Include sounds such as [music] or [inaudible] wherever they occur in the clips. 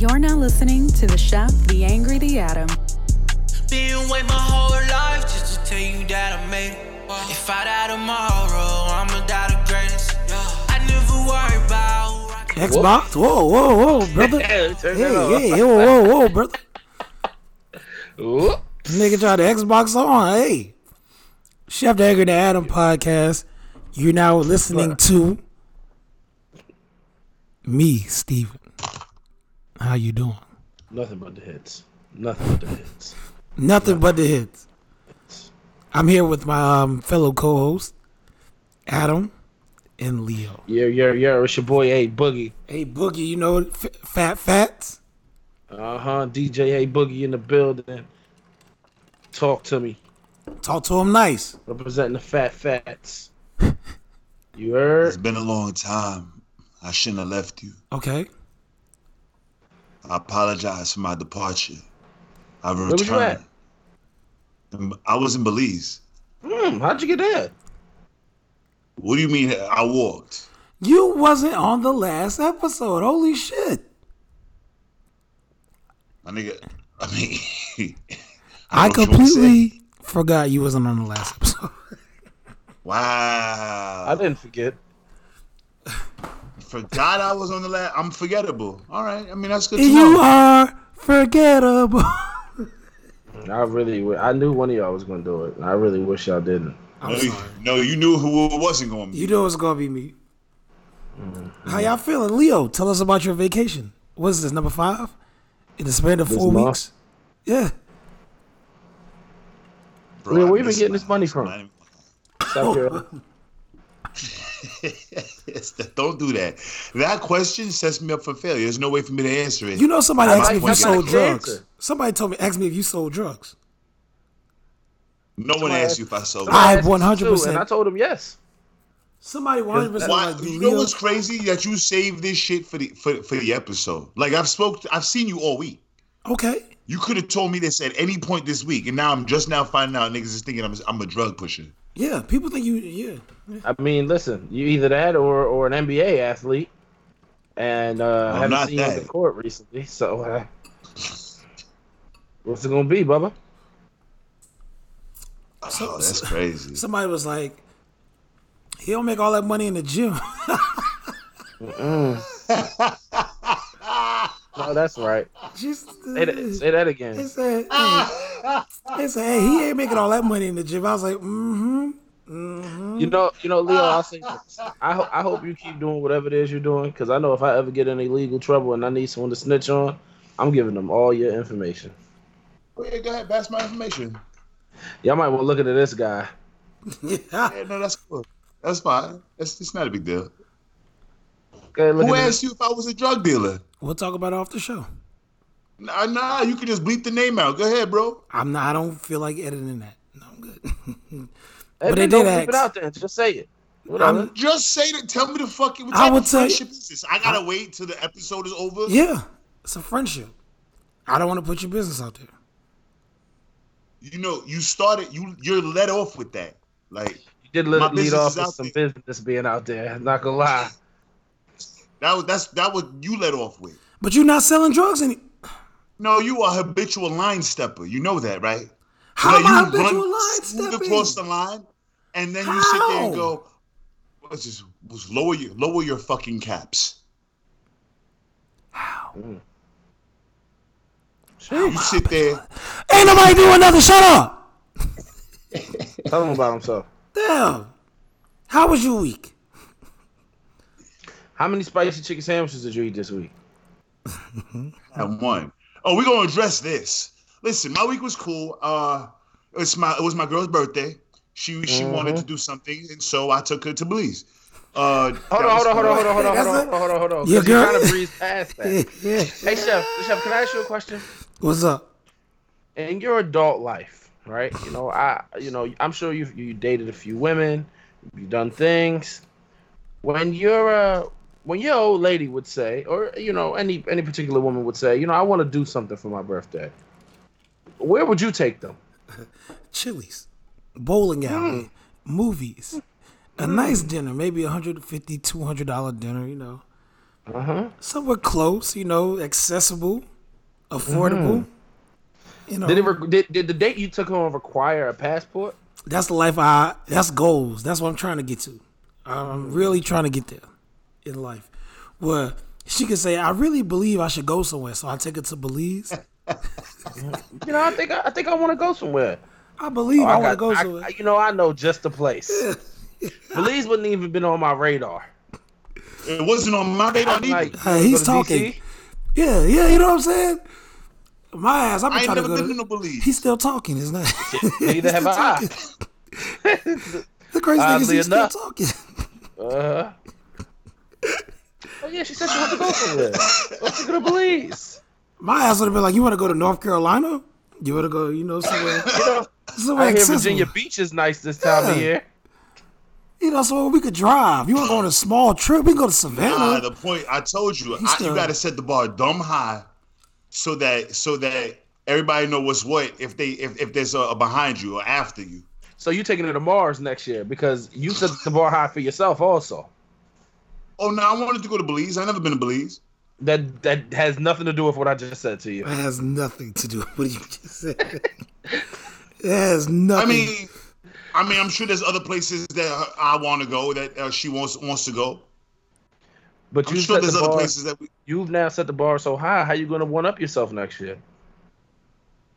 You're now listening to the Chef, the Angry, the Adam. Been wait my whole life just to tell you that I made it. If I die tomorrow, I'ma die the greatest. I never worry about. Xbox? Whoa, whoa, whoa, brother. [laughs] Yeah, Hey, that off. hey, whoa, whoa, whoa, brother. Whoop. Nigga tried the Xbox on. Hey. Chef the Angry the Adam podcast. You're now listening to me, Steven. How you doing? Nothing but the hits. Nothing but the hits. Nothing but the hits. I'm here with my um, fellow co-host Adam and Leo. Yeah, yeah, yeah. It's your boy A Boogie. Hey, Boogie, you know F- Fat Fats? Uh huh. DJ A Boogie in the building. Talk to me. Talk to him nice. Representing the Fat Fats. You heard? It's been a long time. I shouldn't have left you. Okay. I apologize for my departure. I've was you returned. I was in Belize. Hmm, how'd you get there? What do you mean I walked? You wasn't on the last episode. Holy shit. My nigga, I mean, [laughs] I don't know what you wanna say. completely forgot you wasn't on the last episode. Wow. I didn't forget. Forgot I was on the last. I'm forgettable. All right. I mean, that's good to you know. are forgettable. I really, wi- I knew one of y'all was gonna do it. I really wish y'all didn't. I'm no, you, no, you knew who it wasn't going to be. You know it's gonna be me. Mm-hmm. How y'all feeling, Leo? Tell us about your vacation. What is this number five? In the span of This four month? weeks. Yeah. Bro, Where- I where you been getting this money from? not even- South oh. Carolina. [laughs] [laughs] Yes, Don't do that. That question sets me up for failure. There's no way for me to answer it. You know somebody asked me if might you fucking sold answer. drugs. Somebody told me asked me if you sold drugs. no one asked you if I sold. I asked 100%. too, And I told him yes. Somebody 100 percent Why? like You know what's crazy? That you saved this shit for the for, for the episode. Like I've spoke, I've seen you all week. Okay. You could have told me this at any point this week, and now I'm just now finding out niggas is thinking I'm I'm a drug pusher. Yeah. People think you. Yeah. I mean, listen, you either that or or an NBA athlete, and uh, I I'm haven't not seen you in the court recently. So, uh, what's it gonna be, Bubba? Oh, that's crazy. Somebody was like, he don't make all that money in the gym. [laughs] [laughs] No, that's right. Just, Say that, say that They again. said, hey, they said, hey, he ain't making all that money in the gym. I was like, mm-hmm. You know, you know, Leo. I'll say this. I hope I hope you keep doing whatever it is you're doing, because I know if I ever get in legal trouble and I need someone to snitch on, I'm giving them all your information. Oh, yeah, go ahead, pass my information. Y'all might want to look into this guy. [laughs] Yeah. Yeah, no, that's cool. That's fine. It's, it's not a big deal. Okay, look Who at asked you if I was a drug dealer? We'll talk about it off the show. Nah, nah, you can just bleep the name out. Go ahead, bro. I'm not. I don't feel like editing that. No, I'm good. [laughs] But they did don't ask. keep it out there. Just say it. I'm- Just say that. Tell me the fucking. What I would of tell you- is this? I gotta wait till the episode is over. yeah, it's a friendship. I don't want to put your business out there. You know, you started. You you're let off with that. Like You did My lead, lead business off with out some there. business being out there. Not gonna lie. That was that's that was you let off with. But you're not selling drugs any. No, you are a habitual line stepper. You know that, right? How Like, am I you habitual run line smooth stepping? across the line, and then you sit there and go, "Let's just let's lower your lower your fucking caps." Hmm. You sit there. Ain't nobody doing nothing. Shut up. Tell him about himself. Damn. How was your week? How many spicy chicken sandwiches did you eat this week? [laughs] and one. Oh, we're gonna address this. Listen, my week was cool. Uh it's my it was my girl's birthday. She she wanted to do something, and so I took her to Belize. Uh, Hold on, hold on, hold on, hold on, hold on, That's hold on, hold on, hold on. Yeah, Because you girl. kind of breezed past that. [laughs] yeah. Hey, chef, chef, can I ask you a question? What's up? In your adult life, right? You know, I, you know, I'm sure you you dated a few women, you've done things. When you're uh, when your old lady would say, or you know, any any particular woman would say, you know, I want to do something for my birthday. Where would you take them? [laughs] Chili's, bowling alley, mm. movies, a mm. nice dinner, maybe a hundred fifty, two hundred dollar dinner. You know, Uh huh. somewhere close, you know, accessible, affordable. Mm. You know, Did it? Re- did, did the date you took on require a passport? that's the life I. That's goals. That's what I'm trying to get to. I'm really trying to get there in life, where she could say, "I really believe I should go somewhere," so I take her to Belize. [laughs] You know, I think I, I think I want to go somewhere. I believe Oh, I, want to go I- somewhere. I- you know, I know just the place. [laughs] Belize wouldn't even been on my radar. It wasn't on my radar I'm either. like, Hey, he's talking. DC? yeah, yeah, you know what I'm saying. My ass, I've I been ain't trying to never go. been To, to Belize. he's still talking, isn't it? Neither have [laughs] I. The crazy thing is he's enough. still talking. Uh, oh yeah, she said she wanted to go somewhere. Let's go to Belize. My ass would have been like, "You want to go to North Carolina? You want to go, you know, somewhere, [laughs] You know, somewhere I hear accessible. Virginia Beach is nice this time of year. You know, somewhere we could drive. You want to go on a small trip? We can go to Savannah. Ah, the point I told you, I, still- you got to set the bar dumb high, so that so that everybody know what's what. If they if, if there's a, a behind you or after you. So you taking it to Mars next year because you set the bar high for yourself also. Oh no, I wanted to go to Belize. I never been to Belize. That that has nothing to do with what I just said to you. That has nothing to do with what you just said. it has nothing. I mean, I mean, I'm sure there's other places that I want to go that uh, she wants wants to go. But I'm you sure there's the other bar, places that we... you've now set the bar so high. How you going to one up yourself next year?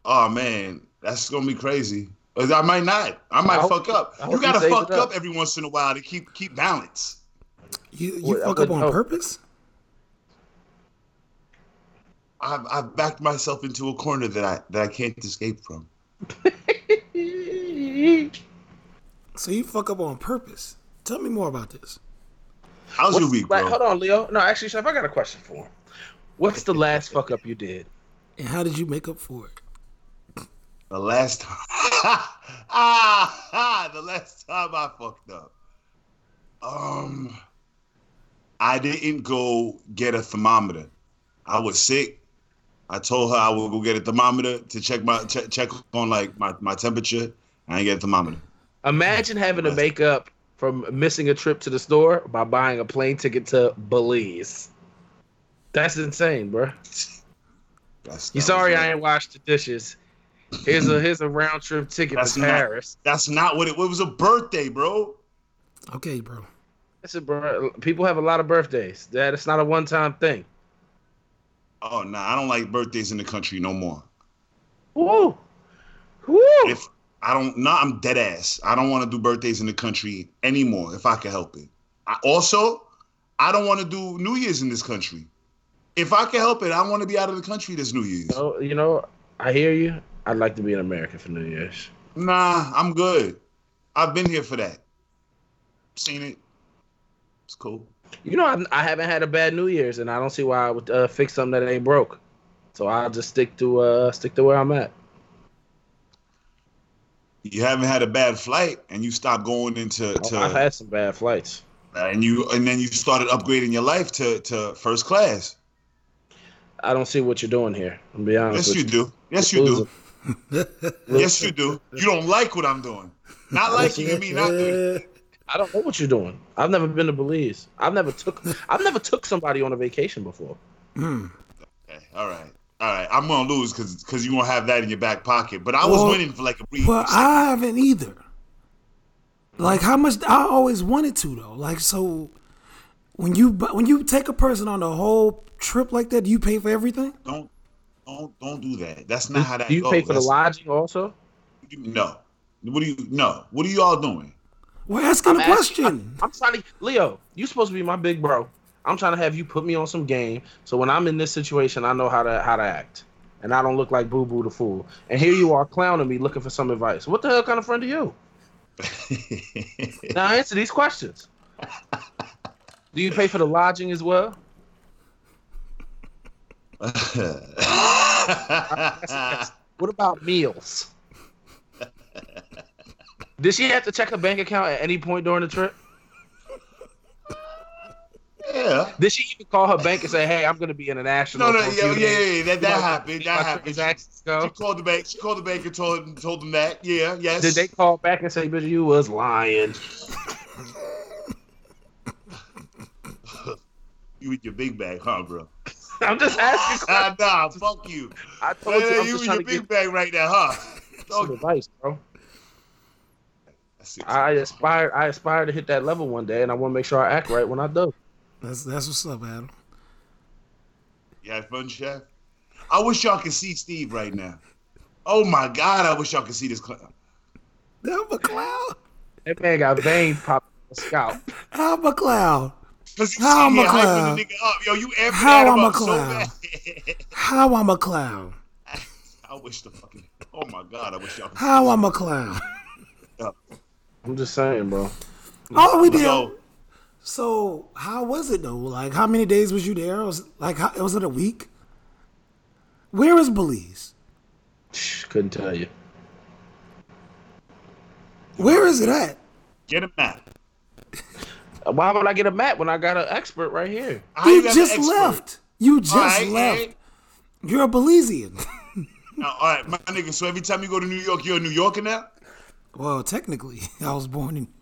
Oh man, that's gonna be crazy. Or I might not. I might I hope- fuck up. You you gotta fuck up. up every once in a while to keep keep balance. You you Well, fuck up on hope. purpose. I've, I've backed myself into a corner that I that I can't escape from. [laughs] So you fuck up on purpose. Tell me more about this. How's your What's- week, like, bro? hold on, Leo. No, actually, Chef, I got a question for him. What's the last fuck up you did? And how did you make up for it? The last time, [laughs] ah, ah, [laughs] the last time I fucked up. Um, I didn't go get a thermometer. I was sick. I told her I would go get a thermometer to check my check, check on like my, my temperature. I ain't get a thermometer. Imagine having to make up from missing a trip to the store by buying a plane ticket to Belize. That's insane, bro. That's, You sorry I ain't washed the dishes. Here's a here's a round trip ticket That's to not- Paris. That's not what it, it was. A birthday, bro. Okay, bro. Listen, bro. People have a lot of birthdays. That it's not a one time thing. Oh nah, I don't like birthdays in the country no more. Woo, woo. If I don't, nah, I'm dead ass. I don't want to do birthdays in the country anymore if I can help it. I, also, I don't want to do New Year's in this country. If I can help it, I want to be out of the country this New Year's. Oh, you know, I hear you. I'd like to be in America for New Year's. Nah, I'm good. I've been here for that. Seen it. It's cool. You know, I, I haven't had a bad New Year's, and I don't see why I would uh, fix something that ain't broke. So I'll just stick to uh stick to where I'm at. You haven't had a bad flight, and you stopped going into to, Oh, I've had some bad flights. and you and then you started upgrading your life to to first class. I don't see what you're doing here. I'm be honest Yes, you with do. Yes, you do. Yes, you do. You don't like what I'm doing. Not liking it, me not doing. I don't know what you're doing. I've never been to Belize. I've never took I've never took somebody on a vacation before. Hmm. Okay, all right. All right. I'm gonna lose because because you're gonna have that in your back pocket. But I was Well- winning for like a brief. Well, I haven't either. Like how much I always wanted to though. Like so, when you when you take a person on a whole trip like that, do you pay for everything? don't don't don't do that. That's not how that Do you goes. pay for the lodging also? No. What do you no? What are y'all doing? We're asking a asking- question. I'm trying to Leo, You're supposed to be my big bro. I'm trying to have you put me on some game so when I'm in this situation I know how to how to act. And I don't look like Boo Boo the Fool. And here you are clowning me looking for some advice. What the hell kind of friend are you? [laughs] Now answer these questions. Do you pay for the lodging as well? [laughs] What about meals? Did she have to check her bank account at any point during the trip? yeah. Did she even call her bank and say, "Hey, I'm going to be international"? No, no, for a yeah, yeah, yeah, that, that happened. That happened. She, she called the bank. She called the bank and told told them that. Yeah, yes. Did they call back and say, "Bitch, you was lying"? [laughs] You with your big bag, huh, bro? [laughs] I'm just asking. Ah, [laughs] nah, fuck you. I told you, I'm you with trying your to big get bag right now, huh? some advice, bro. That's it. I aspire, I aspire to hit that level one day, and I want to make sure I act right when I do. That's that's what's up, Adam. You had fun, chef. I wish y'all could see Steve right now. Oh my God, I wish y'all could see this. Cl- I'm a clown. That man got veins popping on his scalp. I'm a clown. Cause you How I'm a here hyping clown? the up. Yo, you How I'm a up so clown? How I'm a clown. [laughs] I wish the fucking. Oh my God, I wish y'all could How I'm a clown. See up. I'm just saying, bro. Oh, we did. So, So how was it though? Like how many days was you there? It was like how, was it a week? Where is Belize? Couldn't tell you. Where is it at? get a map. [laughs] Why would I get a map when I got an expert right here? How You just left. You just All right, left. hey. You're a Belizean. [laughs] Now, all right, my nigga. So every time you go to New York, you're a New Yorker now. Well, technically, [laughs] I was born in. [laughs]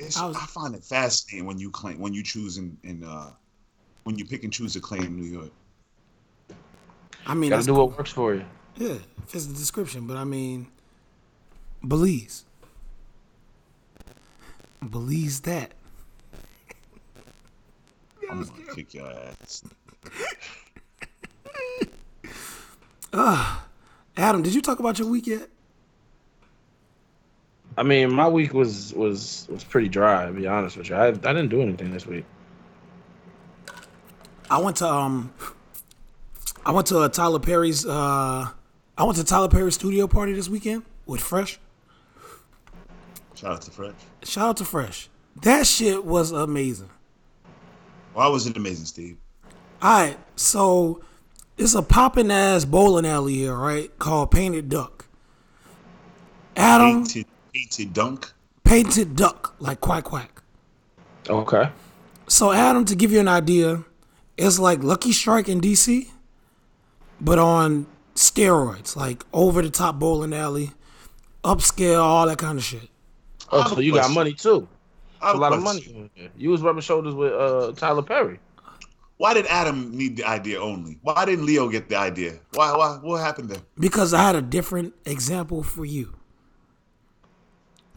It's, I I, find it fascinating when you claim when you choose in, in uh when you pick and choose to claim New York. I mean, Gotta do what works for you. Yeah, fits the description, but I mean, Belize. Belize that. I'm gonna kick your ass. Adam, did you talk about your week yet? I mean, my week was was was pretty dry. To be honest with you, I I didn't do anything this week. I went to um, I went to a Tyler Perry's uh, I went to Tyler Perry's studio party this weekend with Fresh. Shout out to Fresh. Shout out to Fresh. That shit was amazing. Why was it amazing, Steve? All right, so it's a popping ass bowling alley here, right? Called Painted Duck. Adam Painted, painted dunk. Painted Duck, like quack quack. Okay. So Adam, to give you an idea, it's like Lucky Strike in DC, but on steroids, like over the top bowling alley, upscale, all that kind of shit. Oh, so a you got money too? A lot of money. You was rubbing shoulders with uh, Tyler Perry. Why did Adam need the idea only? Why didn't Leo get the idea? Why? Why? What happened there? Because I had a different example for you.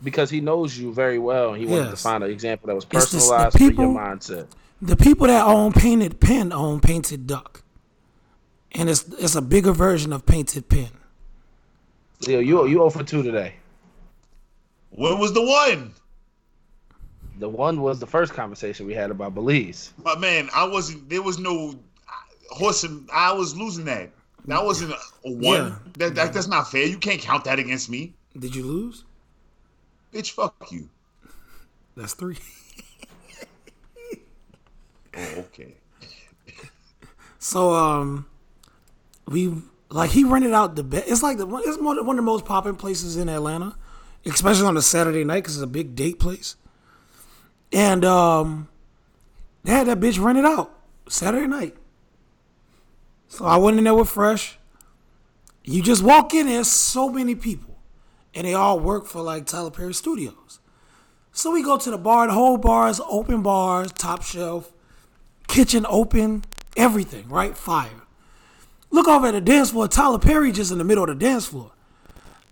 Because he knows you very well. and He wanted to find an example that was It's just the personalized for your mindset. The people that own Painted Pin own Painted Duck, and it's it's a bigger version of Painted Pin. Leo, you you 0 for two today. When was the one? The one was the first conversation we had about Belize. My man, I wasn't. There was no horse. And, I was losing that. That wasn't a, a one. Yeah. That, that that's not fair. You can't count that against me, Did you lose? Bitch. Fuck you. That's three. [laughs] Oh, okay. So um, we like he rented out the bed. It's like the one. It's one of one of the most popping places in Atlanta, especially on a Saturday night because it's a big date place. And um, they had that bitch rented out Saturday night. So I went in there with Fresh. You just walk in, there's so many people, and they all work for like Tyler Perry Studios. So we go to the bar. The whole bar is open bars, top shelf kitchen open, everything, right? Fire. Look over at the dance floor, Tyler Perry just in the middle of the dance floor.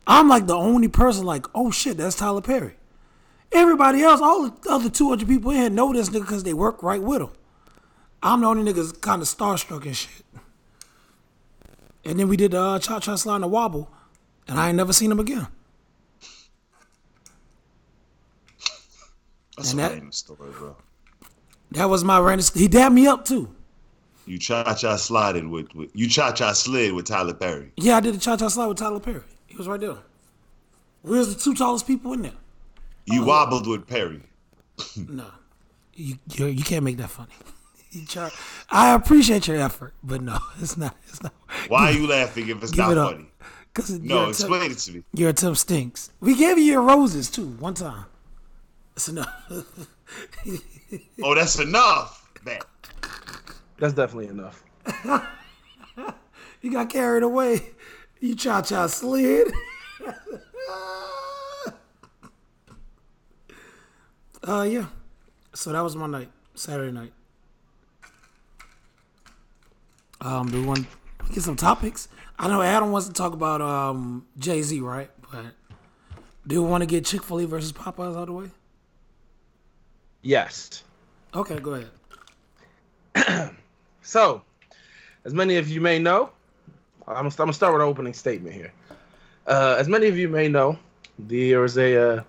I'm like the only person like, oh shit, that's Tyler Perry. Everybody else, all the other 200 people in here know this nigga because they work right with him. I'm the only niggas kind of starstruck and shit. And then we did the uh, Cha Cha Slide and the Wobble, and I ain't never seen him again. That's And a that- random story, bro. That was my random. He dabbed me up too. You cha cha slided with, with you cha cha slid with Tyler Perry. Yeah, I did the Cha Cha Slide with Tyler Perry. He was right there. We was the two tallest people in there. You uh-huh. wobbled with Perry. [laughs] No, you you, you can't make that funny. [laughs] Try, I appreciate your effort, but no, [laughs] it's not. It's not. Why are you laughing if it's not it funny? Because No, explain attempt, it to me. your attempt stinks. We gave you your roses too one time. That's enough. [laughs] Oh, that's enough. Bet. That's definitely enough. [laughs] you got carried away. You cha cha slid. [laughs] uh yeah. So that was my night. Saturday night. Um, do we want to get some topics? I know Adam wants to talk about um Jay Z, right? But do we want to get Chick Fil A versus Popeyes out of the way? Yes. Okay, go ahead. [clears throat] So, as many of you may know, I'm gonna, I'm gonna start with an opening statement here. Uh, as many of you may know, there is a uh,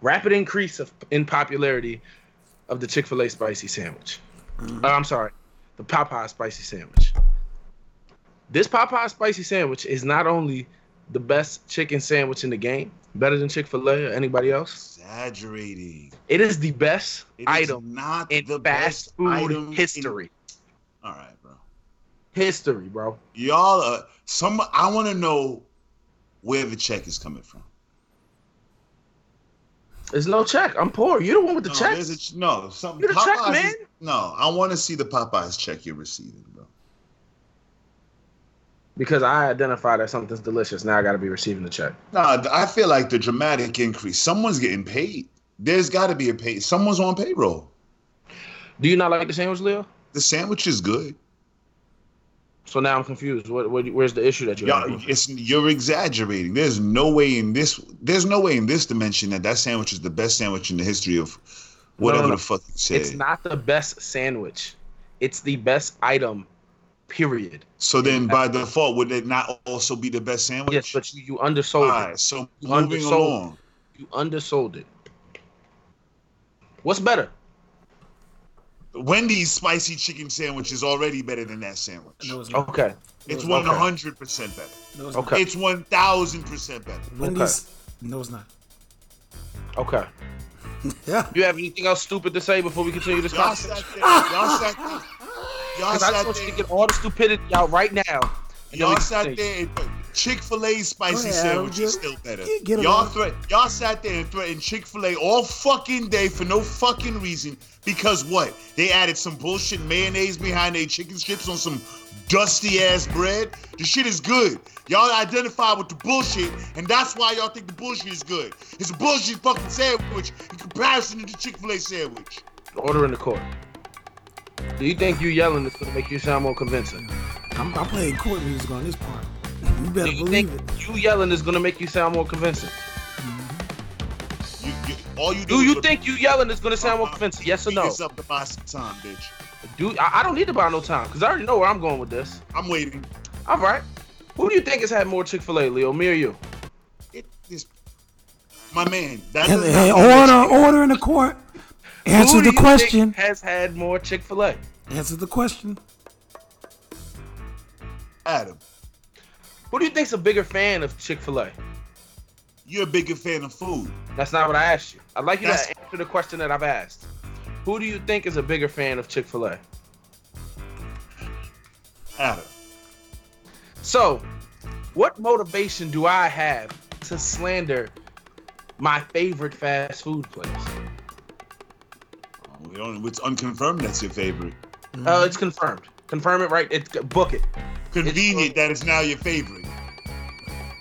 rapid increase of, in popularity of the Chick Fil A spicy sandwich. Uh, I'm sorry, the Popeye spicy sandwich. This Popeye spicy sandwich is not only the best chicken sandwich in the game, better than Chick Fil A or anybody else. Exaggerating. It is the best It is item not in the fast best food item in- history. All right, bro. History, bro. Y'all, uh, some. I want to know where the check is coming from. There's no check. I'm poor. You're the one with the no, check. a no. Some You the check man? is- no, I want to see the Popeyes check you're receiving, bro. Because I identify that something's delicious. Now I got to be receiving the check. Nah, I feel like the dramatic increase. Someone's getting paid. There's got to be a pay. Someone's on payroll. Do you not like the sandwich, Leo? The sandwich is good. So now I'm confused. What, what where's the issue that you Y'all, it's, you're exaggerating. There's no way in this. There's no way in this dimension that that sandwich is the best sandwich in the history of whatever no, no. the fuck you say. It's not the best sandwich. It's the best item. Period. so then, by default, would it not also be the best sandwich? Yes, but you, you undersold All right. it. So You moving undersold. along. You undersold it. What's better? Wendy's spicy chicken sandwich is already better than that sandwich. No, it's. Okay. It's one hundred percent better. No, it's Okay. It's one thousand percent better. not. Wendy's. No, it's not. Okay. [laughs] Yeah. You have anything else stupid to say before we continue this Y'all conversation? sat there. Y'all sat there. Y'all Because I just sat want you to there. get all the stupidity out right now. and Y'all sat continue. there and Chick Fil A spicy ahead, sandwich is still better. get- get 'em y'all out. threat. Y'all sat there and threatened Chick Fil A all fucking day for no fucking reason because what? They added some bullshit mayonnaise behind their chicken strips on some dusty ass bread. The shit is good. Y'all identify with the bullshit, and that's why y'all think the bullshit is good. It's a bullshit fucking sandwich in comparison to the Chick Fil A sandwich. Order in the court. Do you think you yelling is gonna make you sound more convincing? I'm, I'm playing court music on this part. You better Do you believe think it. you yelling is gonna make you sound more convincing? Mm-hmm. You, you, all you do. Do you think you yelling is gonna sound more uh-huh. convincing? Yes or no? It's up to buy some time, bitch. Do I, I don't need to buy no time because I already know where I'm going with this. I'm waiting. All right. Who do you think has had more Chick Fil A, Leo? Me or you? It is my man. That Hey, does hey, order, order in the court. Answer Who do the you question. think has had more Chick Fil A? Answer the question. Adam, Who do you think's a bigger fan of Chick Fil A? you're a bigger fan of food. That's not what I asked you. I'd like you That's- to answer the question that I've asked. Who do you think is a bigger fan of Chick Fil A? Adam, So, what motivation do I have to slander my favorite fast food place? We don't. It's unconfirmed. That's your favorite. Uh, it's confirmed. Confirm it right. It's book it. Convenient that it's now your favorite.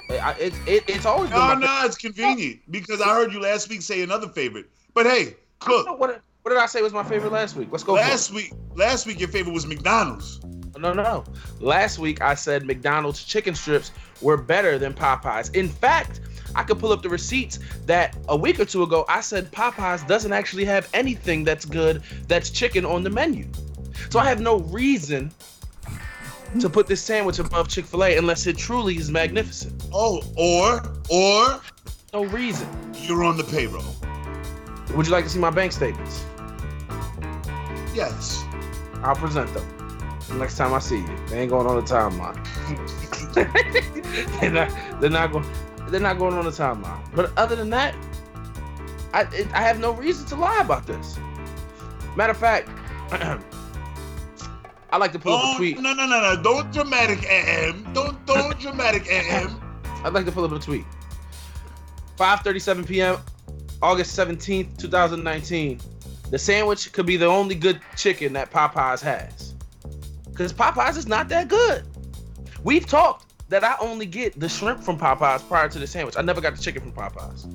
It's it, it's always been No, no, it's convenient because I heard you last week say another favorite. But hey, look, What, what did I say was my favorite last week? Let's go. last week, last week your favorite was McDonald's. No, no, no. Last week I said McDonald's chicken strips were better than Popeyes. In fact, I could pull up the receipts that a week or two ago I said Popeyes doesn't actually have anything that's good that's chicken on the menu. So I have no reason to put this sandwich above Chick-fil-A unless it truly is magnificent. Oh, or or No reason. you're on the payroll. Would you like to see my bank statements? Yes. I'll present them next time I see you. They ain't going on the timeline. [laughs] [laughs] they're not. They're not going. They're not going on the timeline. But other than that, I it, I have no reason to lie about this. Matter of fact, [clears throat] I like to pull up a oh, tweet. no, no, no, no. Don't dramatic AM. Don't don't [laughs] dramatic AM. [laughs] I'd like to pull up a tweet. 5:37 p.m. August 17th, 2019. The sandwich could be the only good chicken that Popeyes has. Cause Popeyes is not that good. We've talked that I only get the shrimp from Popeyes prior to the sandwich. I never got the chicken from Popeyes.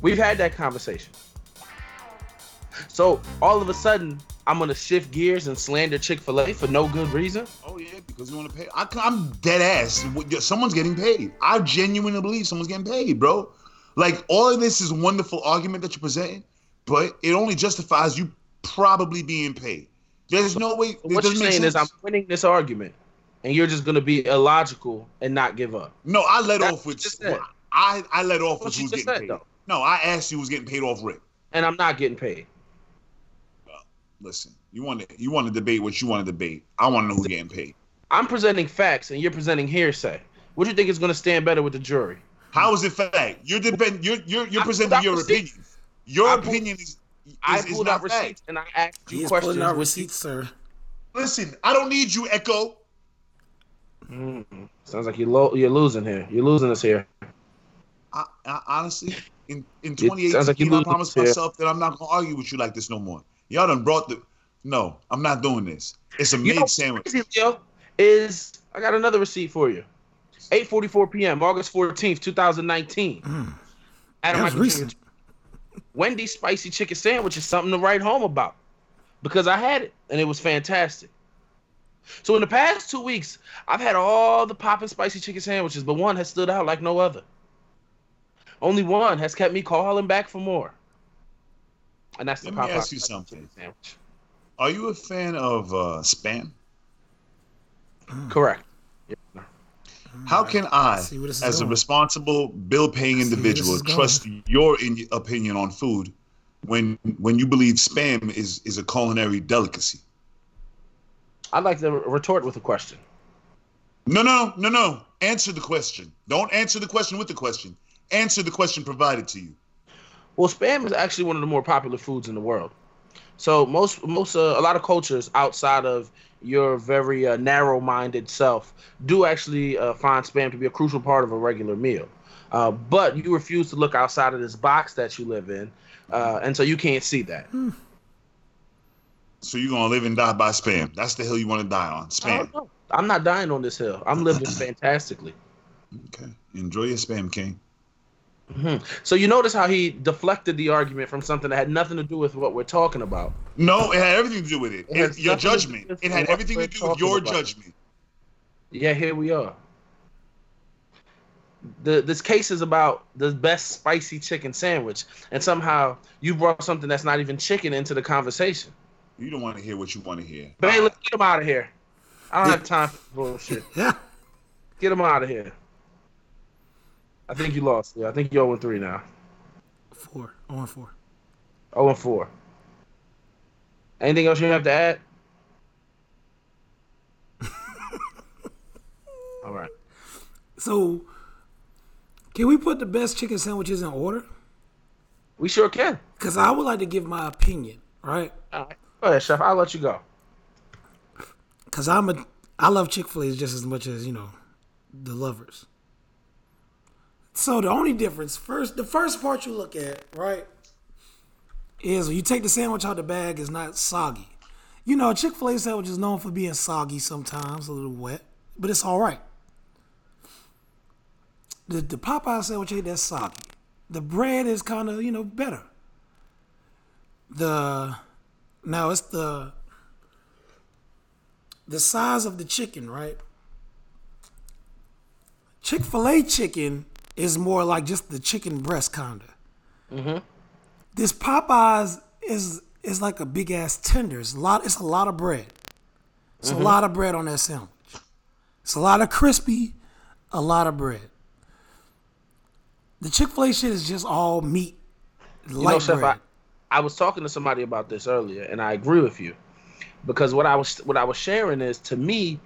We've had that conversation. So all of a sudden, I'm gonna shift gears and slander Chick Fil A for no good reason. Oh yeah, because you want to pay. I, am dead ass. Someone's getting paid. I genuinely believe someone's getting paid, bro. Like all of this is a wonderful argument that you're presenting, but it only justifies you probably being paid. There's no way. What you're saying is I'm winning this argument, and you're just gonna be illogical and not give up. No, I let That's off with. I I let off with who's getting said, paid. Though. No, I asked you who's getting paid off rip. And I'm not getting paid. Well, listen, you want to you want to debate what you want to debate. I want to know who's getting paid. I'm presenting facts, and you're presenting hearsay. What do you think is going to stand better with the jury? How is it fact? You're depend. You're you're, you're presenting your opinion. Your I opinion is, is. I pulled out receipts and I asked you He's questions. Pulling out receipts, sir. Listen, I don't need you, Echo. Mm, sounds like you're lo- you're losing here. You're losing us here. I, I, honestly, in in 2018, like I promised myself that I'm not gonna argue with you like this no more. Y'all done brought the. No, I'm not doing this. It's a you made sandwich. Crazy, Leo, is I got another receipt for you. 8:44 p.m. August 14th, 2019. Mm. Adam Michael recent. Wendy's spicy chicken sandwich is something to write home about because I had it and it was fantastic. So in the past two weeks, I've had all the popping spicy chicken sandwiches, but one has stood out like no other. Only one has kept me calling back for more. And that's Let the me ask you something. Sandwich. Are you a fan of uh, spam? Correct. Yeah. How can I, as going. a responsible bill-paying individual, trust your in- opinion on food when when you believe spam is is a culinary delicacy? I'd like to retort with a question. No, no, no, no. Answer the question. Don't answer the question with the question answer the question provided to you. Well, spam is actually one of the more popular foods in the world. So most most uh, a lot of cultures outside of your very uh, narrow-minded self do actually uh, find spam to be a crucial part of a regular meal. Uh, but you refuse to look outside of this box that you live in, uh, and so you can't see that. So you're gonna live and die by spam. That's the hill you want to die on. Spam. I'm not dying on this hill. I'm living [laughs] fantastically. Okay. Enjoy your spam, King. Mm-hmm. So you notice how he deflected the argument from something that had nothing to do with what we're talking about. No, it had everything to do with it. it, it your judgment. It had everything to do with your about. judgment. Yeah, here we are. The, this case is about the best spicy chicken sandwich, and somehow you brought something that's not even chicken into the conversation. You don't want to hear what you want to hear. Hey, let's get him out of here. I don't have time for bullshit. Yeah. Get him out of here. I think you lost. Yeah, I think you're 0 3 now. Four. 0 4. 0 4. Anything else you have to add? [laughs] All right. So, can we put the best chicken sandwiches in order? We sure can. Because I would like to give my opinion, right? All right. Go ahead, Chef. I'll let you go. Because I'm a, I love Chick fil A just as much as, you know, the lovers. So the only difference, first, the first part you look at, right, is when you take the sandwich out the bag, it's not soggy. You know, Chick Fil A sandwich is known for being soggy sometimes, a little wet, but it's all right. The the Popeye sandwich ain't that soggy. The bread is kind of you know better. The now it's the the size of the chicken, right? Chick Fil A chicken is more like just the chicken breast kinda. Mm-hmm. This Popeyes is is like a big ass tender. It's a lot. It's a lot of bread. It's mm-hmm. a lot of bread on that sandwich. It's a lot of crispy, a lot of bread. The Chick Fil A shit is just all meat, light know, Chef, bread. I, I was talking to somebody about this earlier, and I agree with you because what I was what I was sharing is to me,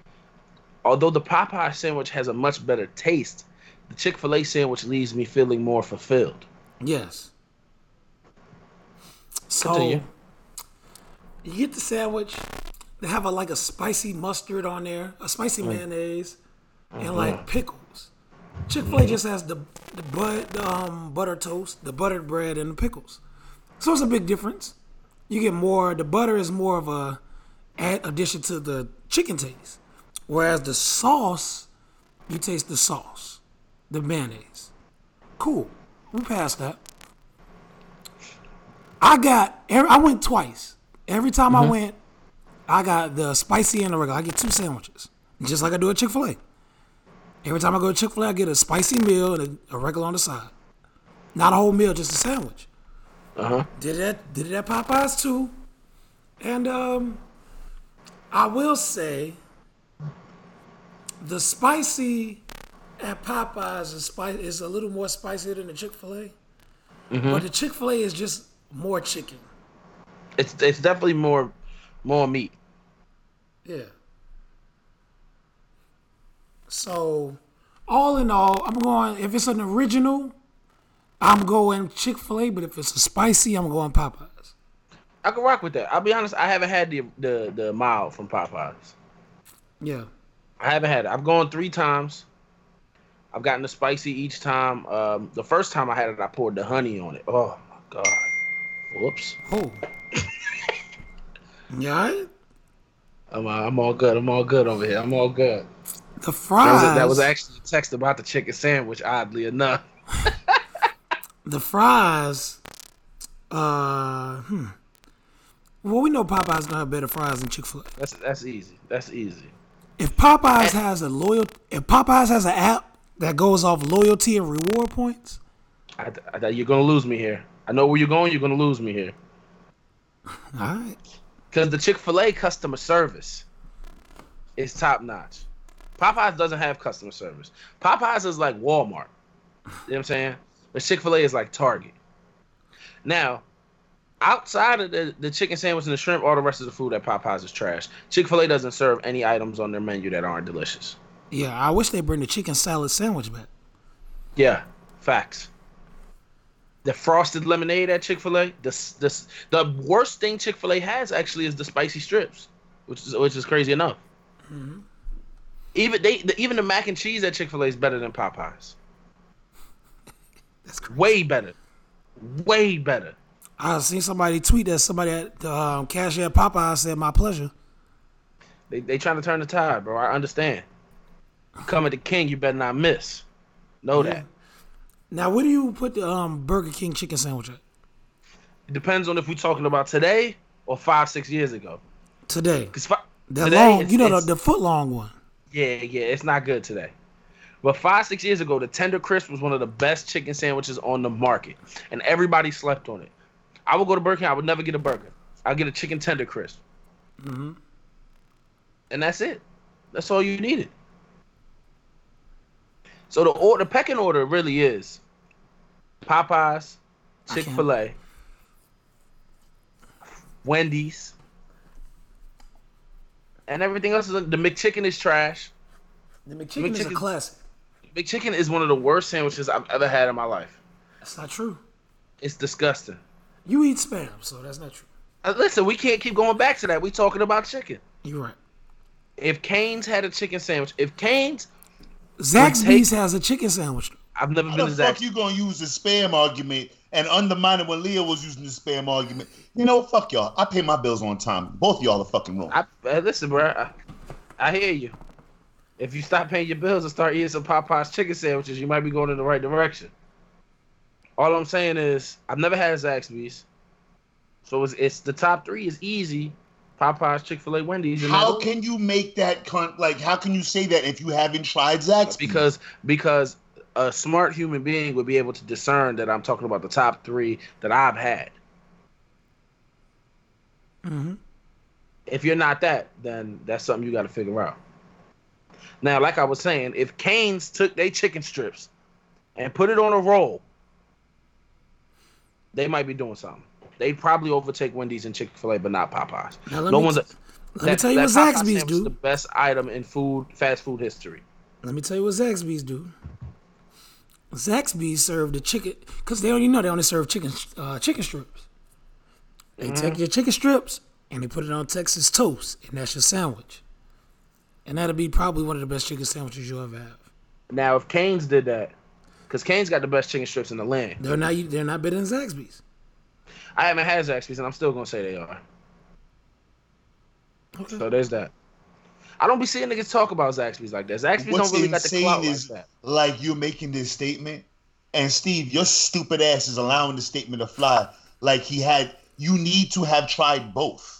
although the Popeye sandwich has a much better taste, the Chick fil A sandwich leaves me feeling more fulfilled. Yes. So Continue. you get the sandwich. They have a like a spicy mustard on there, a spicy mm. mayonnaise, and mm-hmm. like pickles. Chick Fil A mm-hmm. just has the the, but, the um, butter toast, the buttered bread, and the pickles. So it's a big difference. You get more. The butter is more of a add addition to the chicken taste, whereas the sauce, you taste the sauce the mayonnaise. Cool. We passed that. I got. I went twice. Every time I mm-hmm. went, I got the spicy and the regular. I get two sandwiches, just like I do at Chick Fil A. Every time I go to Chick Fil A, I get a spicy meal and a, a regular on the side. Not a whole meal, just a sandwich. Uh huh. Did it did it at Popeyes too, and um, I will say the spicy at Popeyes is spice is a little more spicier than the Chick Fil A, but the Chick Fil A is just more chicken. It's it's definitely more more meat. Yeah. So, all in all, I'm going. If it's an original, I'm going Chick Fil A. But if it's a spicy, I'm going Popeyes. I can rock with that. I'll be honest. I haven't had the the the mild from Popeyes. Yeah. I haven't had it. I've gone three times. I've gotten the spicy each time. Um, the first time I had it, I poured the honey on it. Oh my god. Whoops. Oh. [laughs] yeah. I'm, uh, I'm all good. I'm all good over here. I'm all good. The That fries. was, that was actually a text about the chicken sandwich. Oddly enough. [laughs] the fries. Uh, hmm. Well, we know Popeyes gonna have better fries than Chick Fil A. That's that's easy. That's easy. If Popeyes has a loyal, if Popeyes has an app that goes off loyalty and reward points, I, I, you're gonna lose me here. I know where you're going. You're gonna lose me here. [sighs] all right. Because the Chick Fil A customer service is top notch. Popeyes doesn't have customer service. Popeyes is like Walmart. You know what I'm saying? But Chick Fil A is like Target. Now, outside of the, the chicken sandwich and the shrimp, all the rest of the food at Popeyes is trash. Chick Fil A doesn't serve any items on their menu that aren't delicious. Yeah, I wish they bring the chicken salad sandwich back. Yeah, facts. The frosted lemonade at Chick Fil A. This this the worst thing Chick Fil A has actually is the spicy strips, which is which is crazy enough. Mm-hmm. Even they the, even the mac and cheese at Chick Fil A is better than Popeyes. That's. Way better, way better. I seen somebody tweet that somebody at the um, cashier at Popeyes said, "My pleasure." They they trying to turn the tide, bro. I understand. You come at the king, you better not miss. Know that. Now, where do you put the um, Burger King chicken sandwich at It depends on if we're talking about today or five six years ago. today? Cause fi- The today, long, you know, the, the foot long one. Yeah, yeah, it's not good today. But five, six years ago, the Tender Crisp was one of the best chicken sandwiches on the market, and everybody slept on it. I would go to Burger King. I would never get a burger. I'd get a chicken Tender Crisp, Mm-hmm. and that's it. That's all you needed. So the order, the pecking order really is Popeyes, I Chick Fil A, Wendy's, and everything else is the McChicken is trash. The McChicken is a McChicken- classic. McChicken is one of the worst sandwiches I've ever had in my life. That's not true. It's disgusting. You eat spam, so that's not true. Uh, listen, we can't keep going back to that. We talking about chicken. You're right. If Cane's had a chicken sandwich, if Cane's, Zaxby's has a chicken sandwich. I've never How been the to fuck Zaxby's. you gonna use the spam argument and undermine it when Leo was using the spam argument? You know, fuck y'all. I pay my bills on time. Both of y'all are fucking wrong. I, uh, listen, bro. I, I hear you. If you stop paying your bills and start eating some Popeyes chicken sandwiches, you might be going in the right direction. All I'm saying is, I've never had Zaxby's, so it's, it's the top three is easy. Popeyes, Chick Fil A, Wendy's. and How can you make that con- like? How can you say that if you haven't tried Zaxby's? because because a smart human being would be able to discern that I'm talking about the top three that I've had. Mhm. If you're not that, then that's something you got to figure out. Now, like I was saying, if Canes took their chicken strips and put it on a roll, they might be doing something. They'd probably overtake Wendy's and Chick Fil A, but not Popeyes. Now, let no me- one's. Let me tell you what Zaxby's do. The best item in food, fast food history. Let me tell you what Zaxby's do. Zaxby's serve the chicken because they only know they only serve chicken uh, chicken strips. They take your chicken strips and they put it on Texas toast, and that's your sandwich. And that'll be probably one of the best chicken sandwiches you'll ever have. Now, if Canes did that, because Canes got the best chicken strips in the land. They're not they're not better than Zaxby's. I haven't had Zaxby's, and I'm still gonna say they are. So there's that. I don't be seeing niggas talk about Zaxby's like that. Zaxby's What's don't really got the clout is like that. like you're making this statement, and Steve, your stupid ass is allowing the statement to fly like he had. You need to have tried both.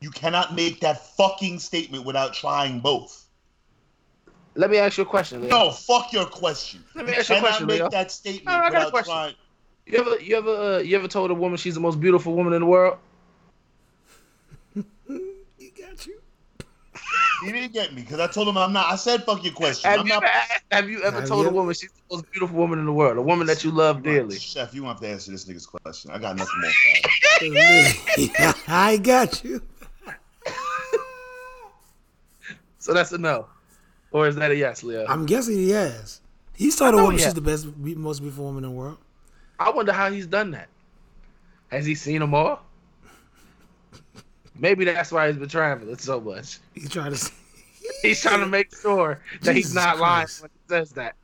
You cannot make that fucking statement without trying both. Let me ask you a question. Leo. No, fuck your question. Let me ask you a cannot question, make Leo. that statement No, I got a without question. trying. You ever, you ever, uh, you ever told a woman she's the most beautiful woman in the world? [laughs] He got you. He didn't get me because I told him I'm not. I said fuck your question. Have I'm you, not. ever, have you ever Have told you a woman she's the most beautiful woman in the world? A woman that you love dearly. Chef, you want to answer this nigga's question. I got nothing more. [laughs] I got you. So that's a no, or is that a yes, Leo? I'm guessing yes. he has. He's told woman he she's the best, most beautiful woman in the world. I wonder how he's done that. Has he seen them all? Maybe that's why he's been traveling so much. He tried to. say- [laughs] He's trying to [laughs] make sure that he's Jesus not lying when he says that.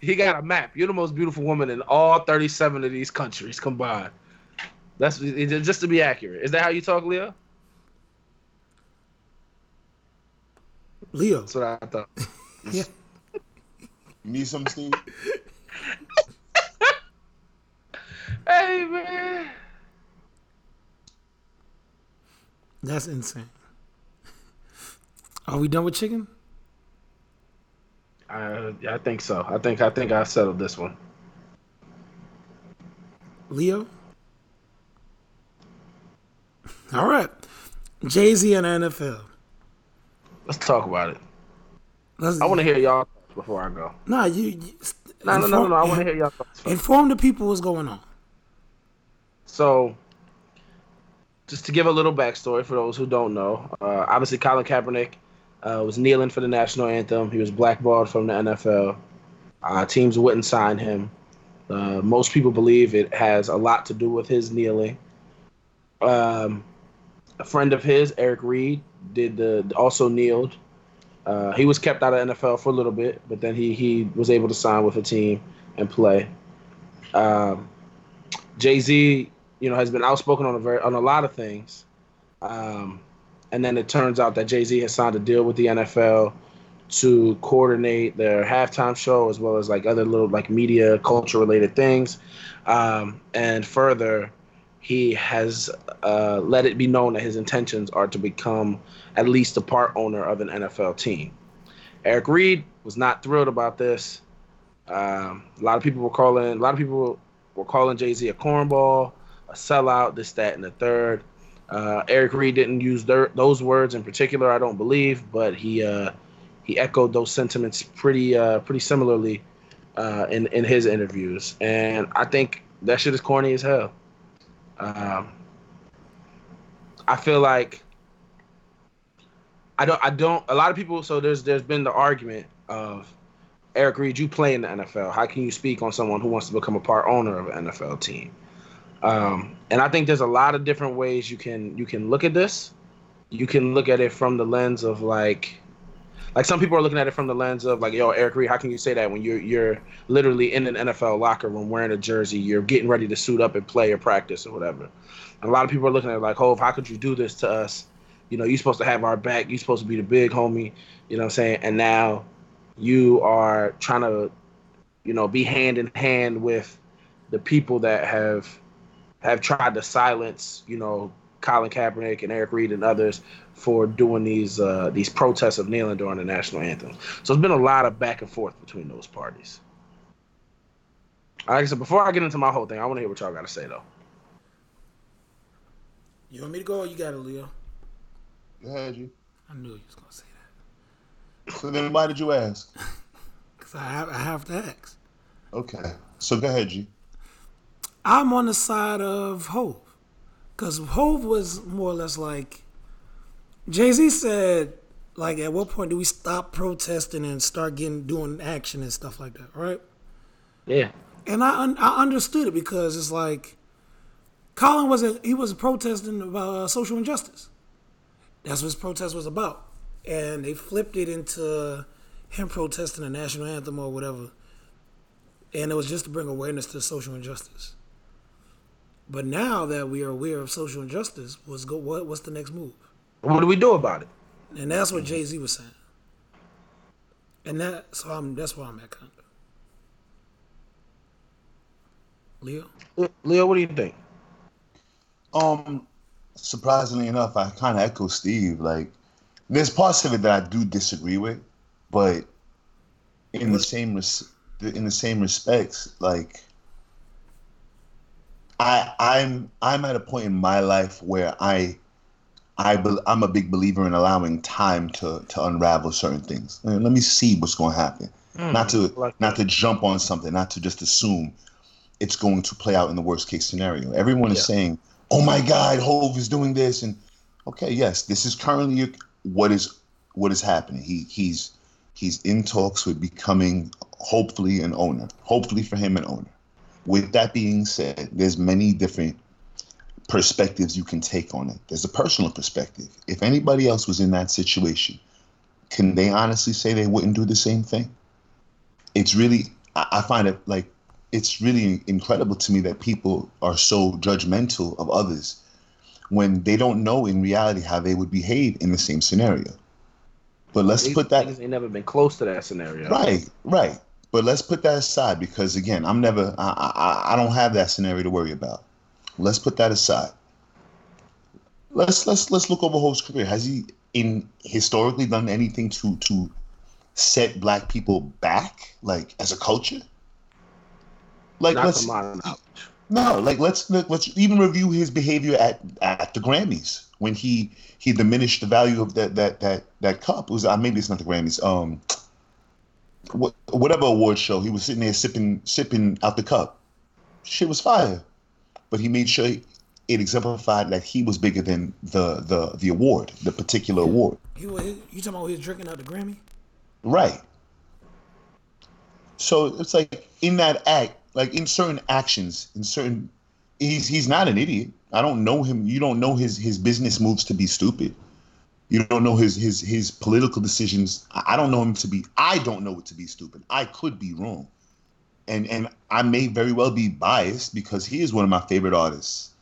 He got a map. You're the most beautiful woman in all 37 of these countries combined. That's just to be accurate. Is that how you talk, Leo? Leo. That's what I thought. [laughs] Yeah. You need something, Steve? [laughs] Hey man. That's insane. Are we done with chicken? I I think so. I think I think I settled this one. Leo? All right. Jay Z and NFL. Let's talk about it. Let's, I want to hear y'all thoughts before I go. Nah, you. you No, no, no, no, no. I want to hear y'all thoughts. First. Inform the people what's going on. So, just to give a little backstory for those who don't know, uh, obviously Colin Kaepernick uh, was kneeling for the national anthem. He was blackballed from the NFL. Uh, teams wouldn't sign him. Uh, most people believe it has a lot to do with his kneeling. Um, a friend of his, Eric Reid, did the also kneeled. Uh, he was kept out of NFL for a little bit, but then he he was able to sign with a team and play. Um, Jay Z, you know, has been outspoken on a very on a lot of things, um, and then it turns out that Jay Z has signed a deal with the NFL to coordinate their halftime show as well as like other little like media culture related things, um, and further, he has uh, let it be known that his intentions are to become at least a part owner of an NFL team. Eric Reid was not thrilled about this. Um, a lot of people were calling. A lot of people were calling Jay Z a cornball, a sellout, this, that, and the third. Uh, Eric Reid didn't use their, those words in particular, I don't believe, but he uh, he echoed those sentiments pretty uh, pretty similarly uh, in in his interviews, and I think that shit is corny as hell. Um, I feel like I don't I don't a lot of people. So there's there's been the argument of Eric Reid, you play in the NFL. How can you speak on someone who wants to become a part owner of an NFL team? Um, and I think there's a lot of different ways you can you can look at this. You can look at it from the lens of like, like some people are looking at it from the lens of like, yo, Eric Reid, how can you say that when you're you're literally in an NFL locker room wearing a jersey, you're getting ready to suit up and play or practice or whatever. And a lot of people are looking at it like, Hov, how could you do this to us? You know, you're supposed to have our back. You're supposed to be the big homie. You know what I'm saying? And now you are trying to, you know, be hand in hand with the people that have have tried to silence, you know, Colin Kaepernick and Eric Reid and others for doing these uh, these protests of kneeling during the national anthem. So it's been a lot of back and forth between those parties. Like I said, before I get into my whole thing, I want to hear what y'all got to say though. You want me to go or you got it, Leo? Go ahead, G. I knew you was gonna say that. So then why did you ask? [laughs] Cause I have, I have to ask. Okay. So go ahead, G. I'm on the side of Hov. Because Hov was more or less like Jay Z said, like, at what point do we stop protesting and start getting doing action and stuff like that, right? Yeah. And I un- I understood it because it's like Colin wasn't he was protesting about uh, social injustice. That's what his protest was about, and they flipped it into him protesting the national anthem or whatever, and it was just to bring awareness to social injustice. But now that we are aware of social injustice, what's go what what's the next move? What do we do about it? And that's what Jay Z was saying. And that so I'm that's where I'm at kind of. Leo. Leo, what do you think? Um, surprisingly enough, I kind of echo Steve. Like, there's parts of it that I do disagree with, but in the same res- in the same respects, like, I I'm I'm at a point in my life where I I be, I'm a big believer in allowing time to to unravel certain things. Let me see what's going to happen. Hmm. not to like not to jump on something, not to just assume it's going to play out in the worst case scenario. Everyone is Yeah. saying, "Oh my God, Hov is doing this," and okay, yes, this is currently what is what is happening. He he's he's in talks with becoming hopefully an owner. Hopefully for him an owner. With that being said, there's many different perspectives you can take on it. There's a personal perspective. If anybody else was in that situation, can they honestly say they wouldn't do the same thing? It's really, I find it like, it's really incredible to me that people are so judgmental of others when they don't know in reality how they would behave in the same scenario. But let's These put that They never been close to that scenario. Right, right. But let's put that aside because again, I'm never, I, I, I don't have that scenario to worry about. Let's put that aside. Let's let's let's look over Hov's career. Has he in historically done anything to to set black people back, like as a culture? Like Not let's no, like let's let's even review his behavior at at the Grammys when he he diminished the value of that that that that cup. It was uh, maybe it's not the Grammys. Um, whatever award show he was sitting there sipping sipping out the cup. Shit was fire, but he made sure it exemplified that he was bigger than the the the award, the particular award. He was, you talking about he was drinking out the Grammy? Right. So it's like in that act, like in certain actions, in certain, he's he's not an idiot. I don't know him. You don't know his his business moves to be stupid. You don't know his his his political decisions. I don't know him to be. I don't know it to be stupid. I could be wrong, and and I may very well be biased because he is one of my favorite artists,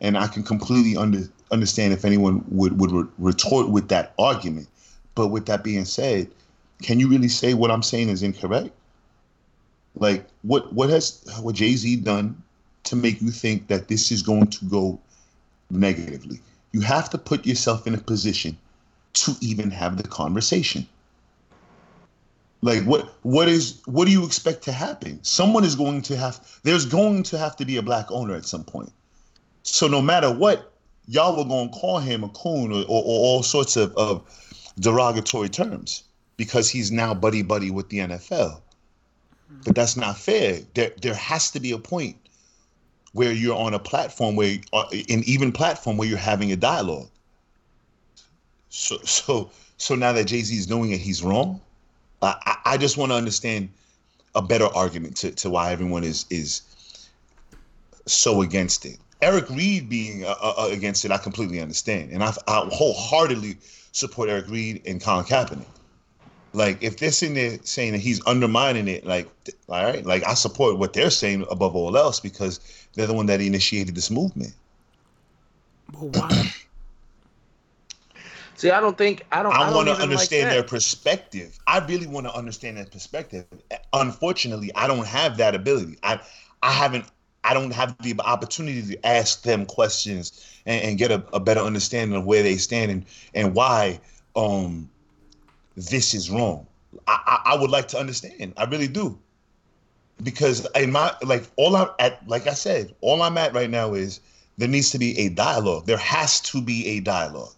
and I can completely under understand if anyone would would re- retort with that argument. But with that being said, can you really say what I'm saying is incorrect? Like what what has what Jay Z done to make you think that this is going to go negatively? You have to put yourself in a position to even have the conversation. Like what what is what do you expect to happen? Someone is going to have there's going to have to be a black owner at some point. So no matter what, y'all were gonna call him a coon or, or, or all sorts of, of derogatory terms because he's now buddy buddy with the NFL. But that's not fair. There there has to be a point where you're on a platform where uh, an even platform where you're having a dialogue. So so so now that Jay Z is doing it, he's wrong. I I- just want to understand a better argument to, to why everyone is is so against it. Eric Reid being uh, uh, against it, I completely understand, and I, I wholeheartedly support Eric Reid and Colin Kaepernick. Like if they're sitting there saying that he's undermining it, like all right, like I support what they're saying above all else because they're the one that initiated this movement. But why? See, I don't think I don't. I, I, want to understand like their perspective. I really want to understand their perspective. Unfortunately, I don't have that ability. I I haven't. I don't have the opportunity to ask them questions and, and get a, a better understanding of where they stand and and why um this is wrong. I, I I would like to understand. I really do. Because in my like all I'm at like I said, all I'm at right now is there needs to be a dialogue. There has to be a dialogue.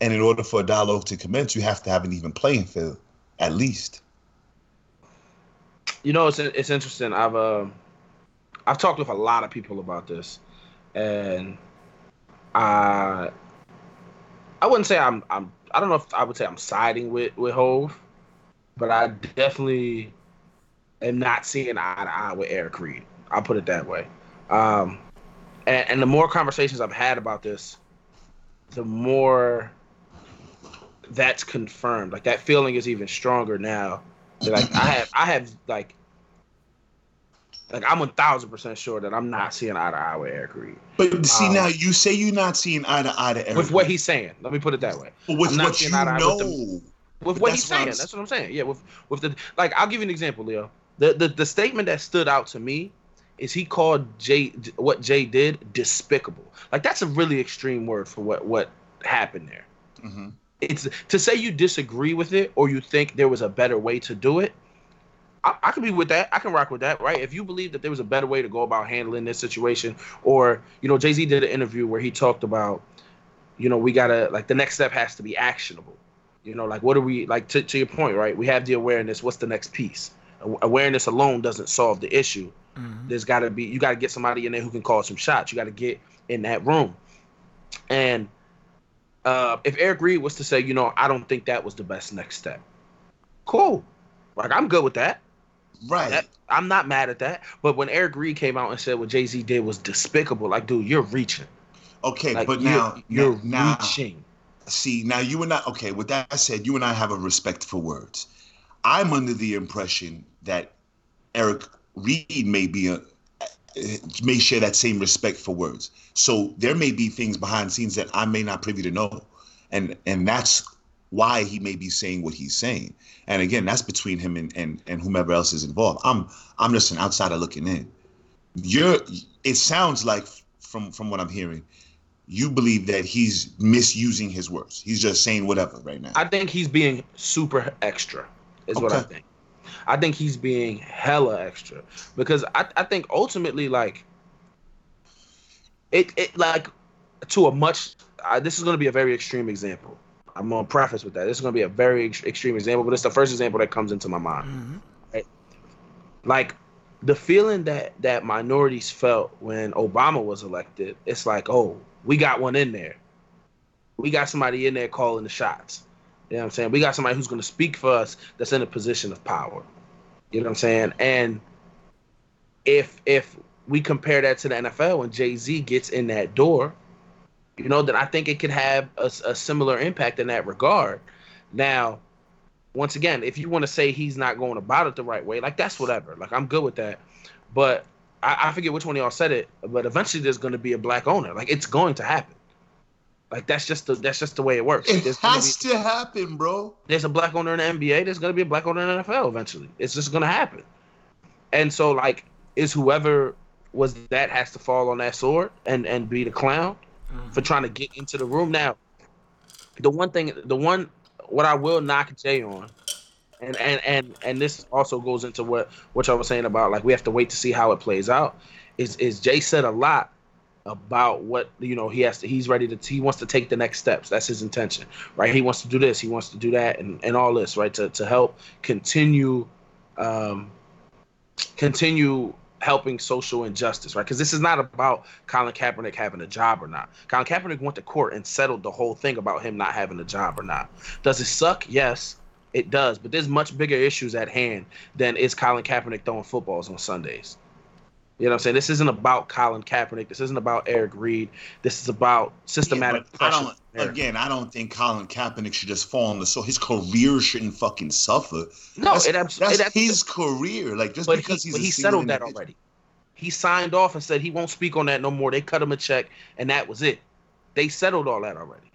And in order for a dialogue to commence, you have to have an even playing field, at least. You know, it's it's interesting. I've uh, I've talked with a lot of people about this, and I I wouldn't say I'm I'm I don't know if I would say I'm siding with with Hov, but I definitely am not seeing eye to eye with Eric Reid. I'll put it that way. Um, and, and the more conversations I've had about this, the more that's confirmed. Like that feeling is even stronger now. That, Like I have, I have like, like I'm a one thousand percent sure that I'm not seeing eye to eye with Eric Reid But see, Um, now you say you're not seeing eye to eye to Eric. with what he's saying. Let me put it that way. with I'm not what you eye to eye know. with the- With what he's saying, that's what I'm saying. Yeah, with with the like, I'll give you an example, Leo. The the the statement that stood out to me is he called Jay what Jay did despicable. Like that's a really extreme word for what what happened there. Mhm. It's to say you disagree with it or you think there was a better way to do it. I, I can be with that. I can rock with that, right? If you believe that there was a better way to go about handling this situation, or you know, Jay Z did an interview where he talked about, you know, we gotta like the next step has to be actionable. You know, like what are we like to, to your point, right? We have the awareness. What's the next piece? Awareness alone doesn't solve the issue. Mm-hmm. There's got to be you got to get somebody in there who can call some shots. You got to get in that room. And uh, if Eric Reid was to say, you know, I don't think that was the best next step, cool. Like I'm good with that. Right. That- I'm not mad at that. But when Eric Reid came out and said what Jay Z did was despicable, like, dude, you're reaching. okay, Like, but you're, now, you're now, reaching. see, now you and I. Okay, with that said, you and I have a respect for words. I'm under the impression that Eric Reid may be a may share that same respect for words. So there may be things behind scenes that I may not privy to know, and and that's why he may be saying what he's saying. And again, that's between him and and, and whomever else is involved. I'm I'm just an outsider looking in. You're. It sounds like from from what I'm hearing, you believe that he's misusing his words. He's just saying whatever right now. I think he's being super extra, is what I think. I think he's being hella extra because I, I think ultimately, like, it, it like to a much, uh, this is going to be a very extreme example. I'm to preface with that. This is going to be a very ex- extreme example, but it's the first example that comes into my mind. Right? Like, the feeling that that minorities felt when Obama was elected, it's like, oh, we got one in there. We got somebody in there calling the shots. You know what I'm saying? We got somebody who's going to speak for us that's in a position of power. You know what I'm saying? And if if we compare that to the NFL when Jay Z gets in that door, you know, then I think it could have a, a similar impact in that regard. Now, once again, if you want to say he's not going about it the right way, like that's whatever. Like I'm good with that. But I, I forget which one of y'all said it, but eventually there's going to be a black owner. Like it's going to happen. Like that's just the that's just the way it works. it There's has be- to happen, bro. there's a black owner in the NBA, there's gonna be a black owner in the NFL eventually. It's just gonna happen. And so like is whoever was that has to fall on that sword and and be the clown mm-hmm. for trying to get into the room. Now, the one thing the one what I will knock Jay on, and and and and this also goes into what what y'all was saying about like we have to wait to see how it plays out, is is Jay said a lot about what you know he has to he's ready to he wants to take the next steps. That's his intention right? He wants to do this. He wants to do that and, and all this right? To, to help continue um continue helping social injustice right? Because this is not about Colin Kaepernick having a job or not. Colin Kaepernick went to court and settled the whole thing about him not having a job or not. Does it suck? Yes it does. But there's much bigger issues at hand than is Colin Kaepernick throwing footballs on Sundays you know what I'm saying? This isn't about Colin Kaepernick. This isn't about Eric Reid. This is about systematic Yeah, but I. Again, I don't think Colin Kaepernick should just fall on the sword. His career shouldn't fucking suffer. No, that's, it abs- that's it his career. Like just because he, he's he settled that already. He signed off and said he won't speak on that no more. They cut him a check, and that was it. They settled all that already.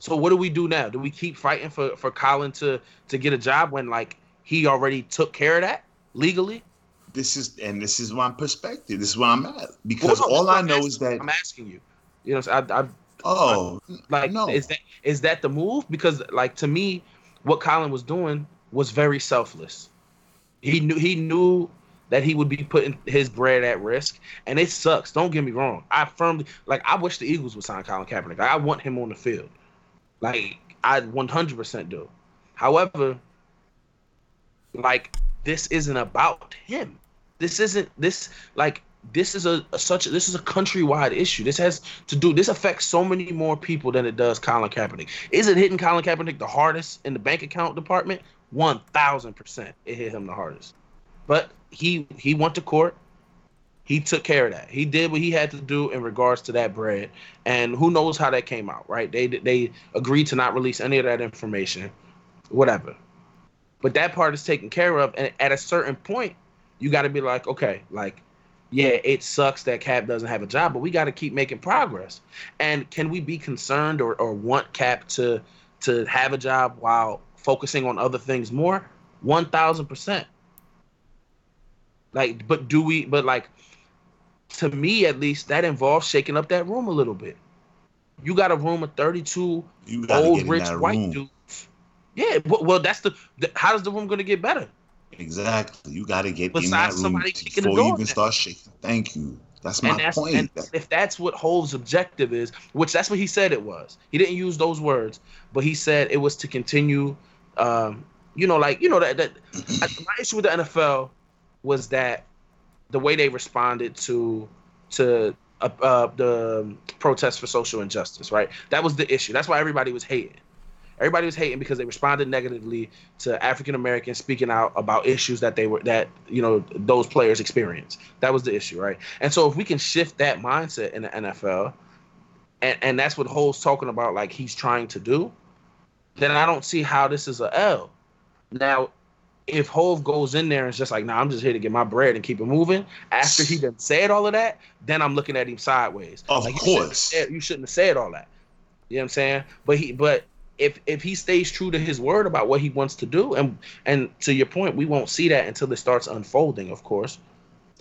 So what do we do now? Do we keep fighting for for Colin to to get a job when like he already took care of that legally? This is and this is my perspective. This is where I'm at because Well, no, all I know asking- is that I'm asking you. You know, saying? I, I oh Like, no. is that is that the move? Because like to me, what Colin was doing was very selfless. He knew he knew that he would be putting his bread at risk, and it sucks. Don't get me wrong. I firmly like. I wish the Eagles would sign Colin Kaepernick. I want him on the field. Like I 100% do. However, like this isn't about him. This isn't this like this is a, a such this is a countrywide issue. This has to do this affects so many more people than it does Colin Kaepernick. Is it hitting Colin Kaepernick the hardest in the bank account department? One thousand percent, it hit him the hardest. But he he went to court. He took care of that. He did what he had to do in regards to that bread, and who knows how that came out, right? They they agreed to not release any of that information, whatever. But that part is taken care of, and at a certain point, you got to be like, okay, like, yeah, it sucks that Cap doesn't have a job, but we got to keep making progress. And can we be concerned or, or want Cap to to have a job while focusing on other things more? One thousand percent. Like, but do we? But like, to me at least, that involves shaking up that room a little bit. You got a room of thirty-two old rich white room. dudes. Yeah, well, well, that's the, the. How does the room gonna get better? Exactly. You got to get in that Besides room somebody kicking the before you even start shaking. Thank you. That's my and that's point. and if that's what Hov's objective is, which that's what he said it was. He didn't use those words, but he said it was to continue. Um, you know, like you know that that [clears throat] my issue with the NFL was that the way they responded to to uh, uh, the protests for social injustice. Right, that was the issue. That's why everybody was hating. Everybody was hating because they responded negatively to African Americans speaking out about issues that they were that you know those players experienced. That was the issue, right? And so if we can shift that mindset in the NFL, and and that's what Hov's talking about, like he's trying to do, then I don't see how this is a L. Now, if Hov goes in there and is just like, nah, I'm just here to get my bread and keep it moving, after he done said all of that, then I'm looking at him sideways. Of Like, you shouldn't have course. said- you shouldn't have said all that. You know what I'm saying? But he, but if if he stays true to his word about what he wants to do, and and to your point, we won't see that until it starts unfolding, of course.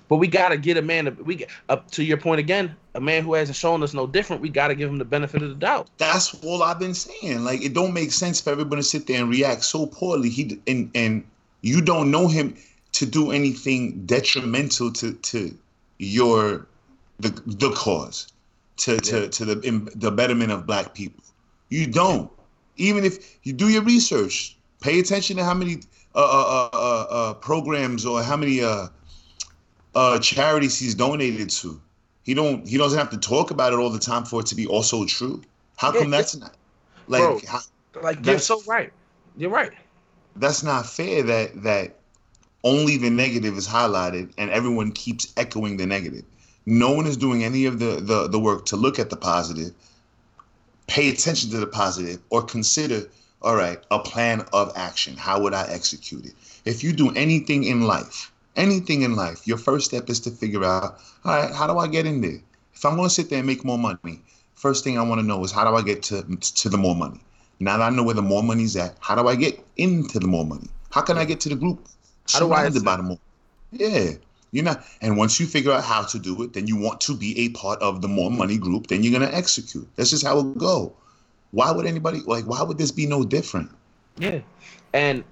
But we gotta get a man. We get up to your point again. A man who hasn't shown us no different. We gotta give him the benefit of the doubt. That's all I've been saying. Like it don't make sense for everyone to sit there and react so poorly. He and and you don't know him to do anything detrimental to to your the the cause to to to the the betterment of black people. You don't. Even if you do your research, pay attention to how many uh, uh, uh, uh, programs or how many uh, uh, charities he's donated to. He don't. He doesn't have to talk about it all the time for it to be also true. How Yeah, come that's not like Bro. how, Like you're so right. You're right. that's not fair that that only the negative is highlighted and everyone keeps echoing the negative. No one is doing any of the the, the work to look at the positive, pay attention to the positive, or consider, all right, a plan of action. How would I execute it? If you do anything in life, anything in life, your first step is to figure out, all right, how do I get in there? If I'm going to sit there and make more money, first thing I want to know is how do I get to to the more money? Now that I know where the more money's at, how do I get into the more money? How can I get to the group How do I by the more? Yeah, you're not. And once you figure out how to do it, then you want to be a part of the more money group. Then you're gonna execute. That's just how it go. Why would anybody like? Why would this be no different? Yeah, and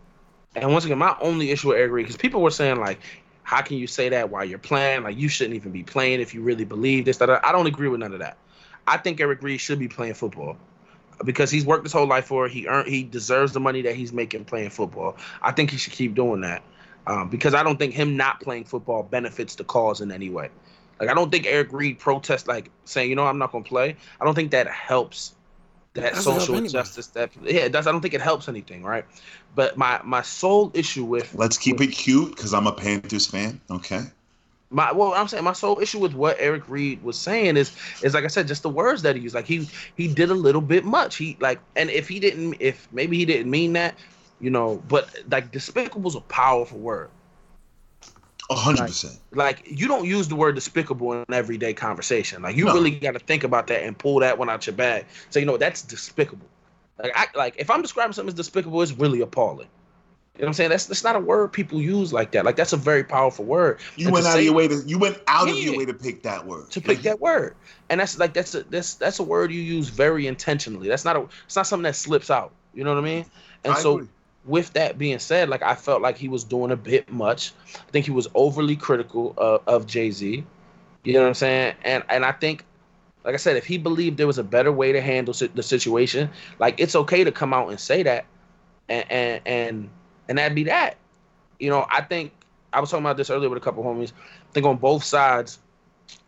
and once again, my only issue with Eric Reid because people were saying like, how can you say that while you're playing? Like you shouldn't even be playing if you really believe this. That I don't agree with none of that. I think Eric Reid should be playing football because he's worked his whole life for it. He earned he deserves the money that he's making playing football. I think he should keep doing that um, because I don't think him not playing football benefits the cause in any way. Like I don't think Eric Reid protest like saying you know I'm not gonna play. I don't think that helps that Doesn't help social anybody. injustice that yeah it does. I don't think it helps anything, right? But my my sole issue with Let's keep it cute because I'm a Panthers fan. Okay. my well i'm saying my sole issue with what eric reid was saying is is like i said just the words that he used like he he did a little bit much he like and if he didn't if maybe he didn't mean that you know but like despicable is a powerful word. A hundred percent. like you don't use the word despicable in everyday conversation. Like you No. really got to think about that and pull that one out your bag. So you know that's despicable. Like i like if i'm describing something as despicable it's really appalling. You know what i'm saying? That's that's not a word people use like that. Like that's a very powerful word. You And went out of your way to you went out of your way to pick that word. to pick that word. And that's like that's a that's that's a word you use very intentionally. That's not a it's not something that slips out. You know what i mean? And I so agree. With that being said like i felt like he was doing a bit much. I think he was overly critical of, of jay-z. You know what i'm saying? And and i think like i said if he believed there was a better way to handle si- the situation like it's okay to come out and say that and and and, and that'd be that. You know i think i was talking about this earlier with a couple homies. I think on both sides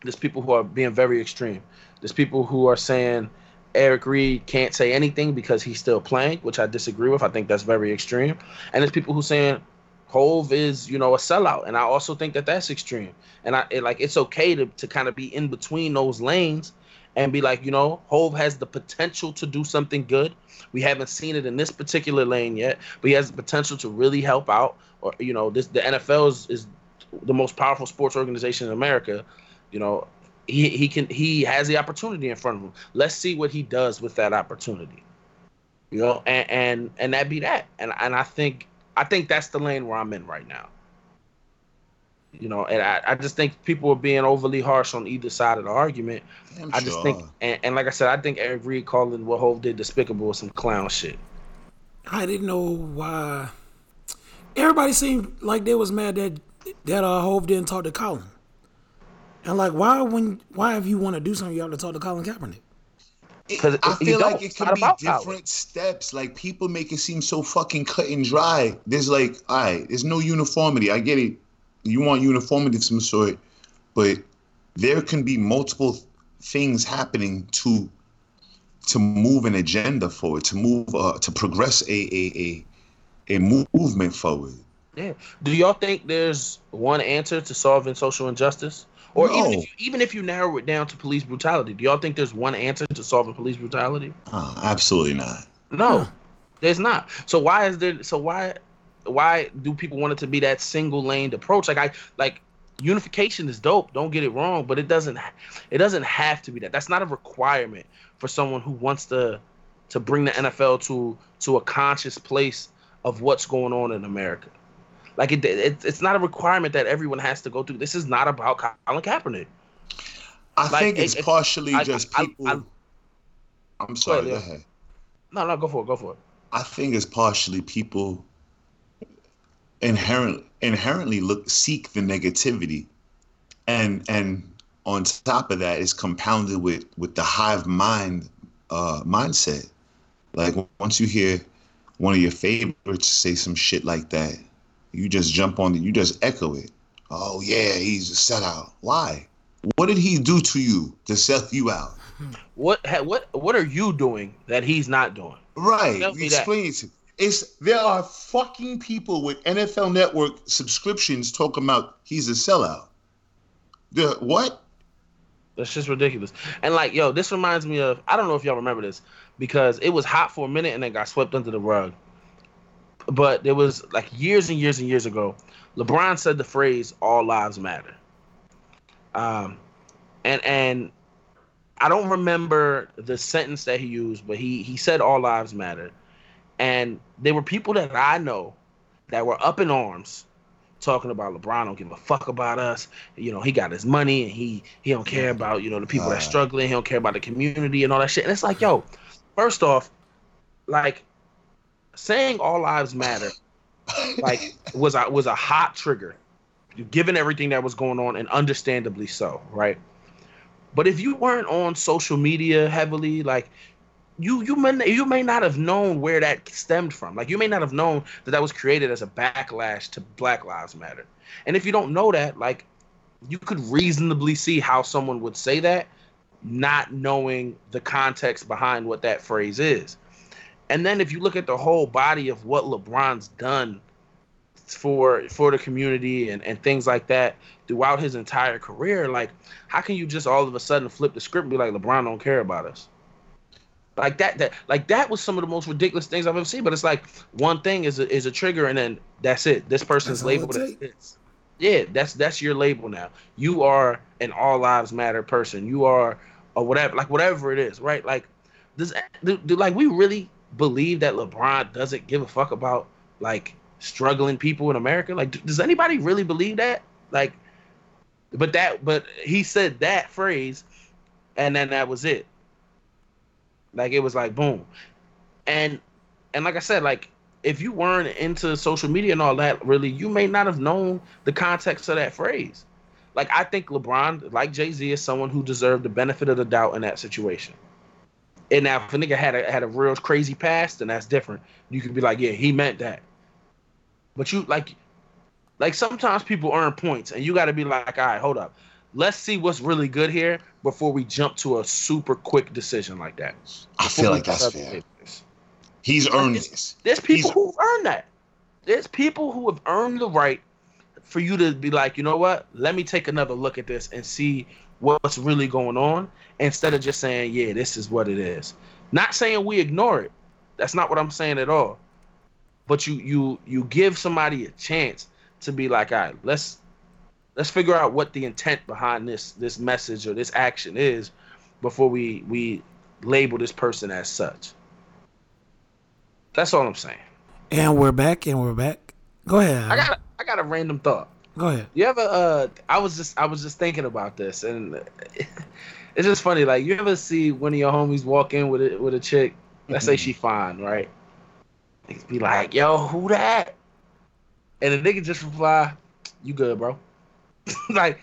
there's people who are being very extreme. There's people who are saying Eric Reid can't say anything because he's still playing, which I disagree with. I think that's very extreme. And there's people who saying Hov is, you know, a sellout, and I also think that that's extreme. And I it, like it's okay to to kind of be in between those lanes and be like, you know, Hov has the potential to do something good. We haven't seen it in this particular lane yet, but he has the potential to really help out. Or you know, this the NFL is, is the most powerful sports organization in America you know he he can he has the opportunity in front of him let's see what he does with that opportunity you know and and and that be that and and i think i think that's the lane where i'm in right now You know, and I, I just think people are being overly harsh on either side of the argument. I'm I just sure. think, and, and like I said, I think Eric Reid calling what Hov did despicable was some clown shit. I didn't know why. Everybody seemed like they was mad that that uh, Hov didn't talk to Colin. And like, why when why if you want to do something, you have to talk to Colin Kaepernick? 'Cause I feel like it could be about power. different steps. Like people make it seem so fucking cut and dry. There's like, all right, there's no uniformity. I get it. You want uniformity of some sort, but there can be multiple things happening to to move an agenda forward, to move uh, to progress a a a, a movement forward. Yeah. Do y'all think there's one answer to solving social injustice? Or even if you, even if you narrow it down to police brutality, do y'all think there's one answer to solving police brutality? Uh, absolutely not. No, there's not. So why is there? So why why do people want it to be that single laned approach? Like I like unification is dope. Don't get it wrong, but it doesn't it doesn't have to be that. That's not a requirement for someone who wants to to bring the NFL to to a conscious place of what's going on in America. Like it, it it's not a requirement that everyone has to go through. This is not about Colin Kaepernick. I Like, think it's it- partially I- just I- people. I- am sorry. Go ahead. No, no, go for it. Go for it. I think it's partially people inherent inherently look seek the negativity, and and on top of that, it's compounded with with the hive mind uh, mindset. Like once you hear one of your favorites say some shit like that, you just jump on it. You just echo it. Oh yeah, he's a sellout. Why? What did he do to you to sell you out? [laughs] What what what are you doing that he's not doing? Right. Me that. Explain it to me. It's there are fucking people with NFL Network subscriptions talking about he's a sellout. The what? That's just ridiculous. And like, yo, this reminds me of I don't know if y'all remember this because it was hot for a minute and then got swept under the rug. But there was like years and years and years ago, LeBron said the phrase "All lives matter." Um, and and I don't remember the sentence that he used, but he he said "All lives matter," and there were people that I know that were up in arms talking about LeBron don't give a fuck about us. You know, he got his money and he he don't care about, you know, the people that's Uh. struggling, he don't care about the community and all that shit. And it's like, yo, first off, like saying all lives matter like was a was a hot trigger given everything that was going on and understandably so, right? But if you weren't on social media heavily, like you you may you may not have known where that stemmed from. Like you may not have known that that was created as a backlash to Black Lives Matter. And if you don't know that, like you could reasonably see how someone would say that, not knowing the context behind what that phrase is. And then if you look at the whole body of what LeBron's done for for the community and, and things like that throughout his entire career, like how can you just all of a sudden flip the script and be like LeBron don't care about us? Like that that like that was some of the most ridiculous things I've ever seen. But it's like one thing is a, is a trigger and then that's it. This person's labeled as this. Yeah, that's that's your label now. You are an all lives matter person. You are or whatever, like whatever it is, right? Like does do, do like we really believe that LeBron doesn't give a fuck about like struggling people in America? Like, does anybody really believe that? Like, but that, but he said that phrase, and then that was it. Like it was like boom, and and like I said, like if you weren't into social media and all that, really, you may not have known the context of that phrase. Like I think LeBron, like Jay Z, is someone who deserved the benefit of the doubt in that situation. And now, if a nigga had a had a real crazy past, then that's different. You could be like, yeah, he meant that. But you like, like sometimes people earn points, and you got to be like, all right, hold up, let's see what's really good here before we jump to a super quick decision like that. I feel like that's fair. He's earned this. There's people He's- who've earned that. There's people who have earned the right for you to be like, you know what? Let me take another look at this and see what's really going on instead of just saying, yeah, this is what it is. Not saying we ignore it. That's not what I'm saying at all. But you you you give somebody a chance to be like, all right, let's let's figure out what the intent behind this this message or this action is before we we label this person as such. That's all I'm saying. And we're back, and we're back. Go ahead. I got a, I got a random thought. Go ahead. You ever? Uh, I was just I was just thinking about this, and [laughs] it's just funny. Like, you ever see one of your homies walk in with a with a chick? Let's say she fine, right? Niggas be like, "Yo, who that?" And the nigga just reply, "You good, bro?" [laughs] like,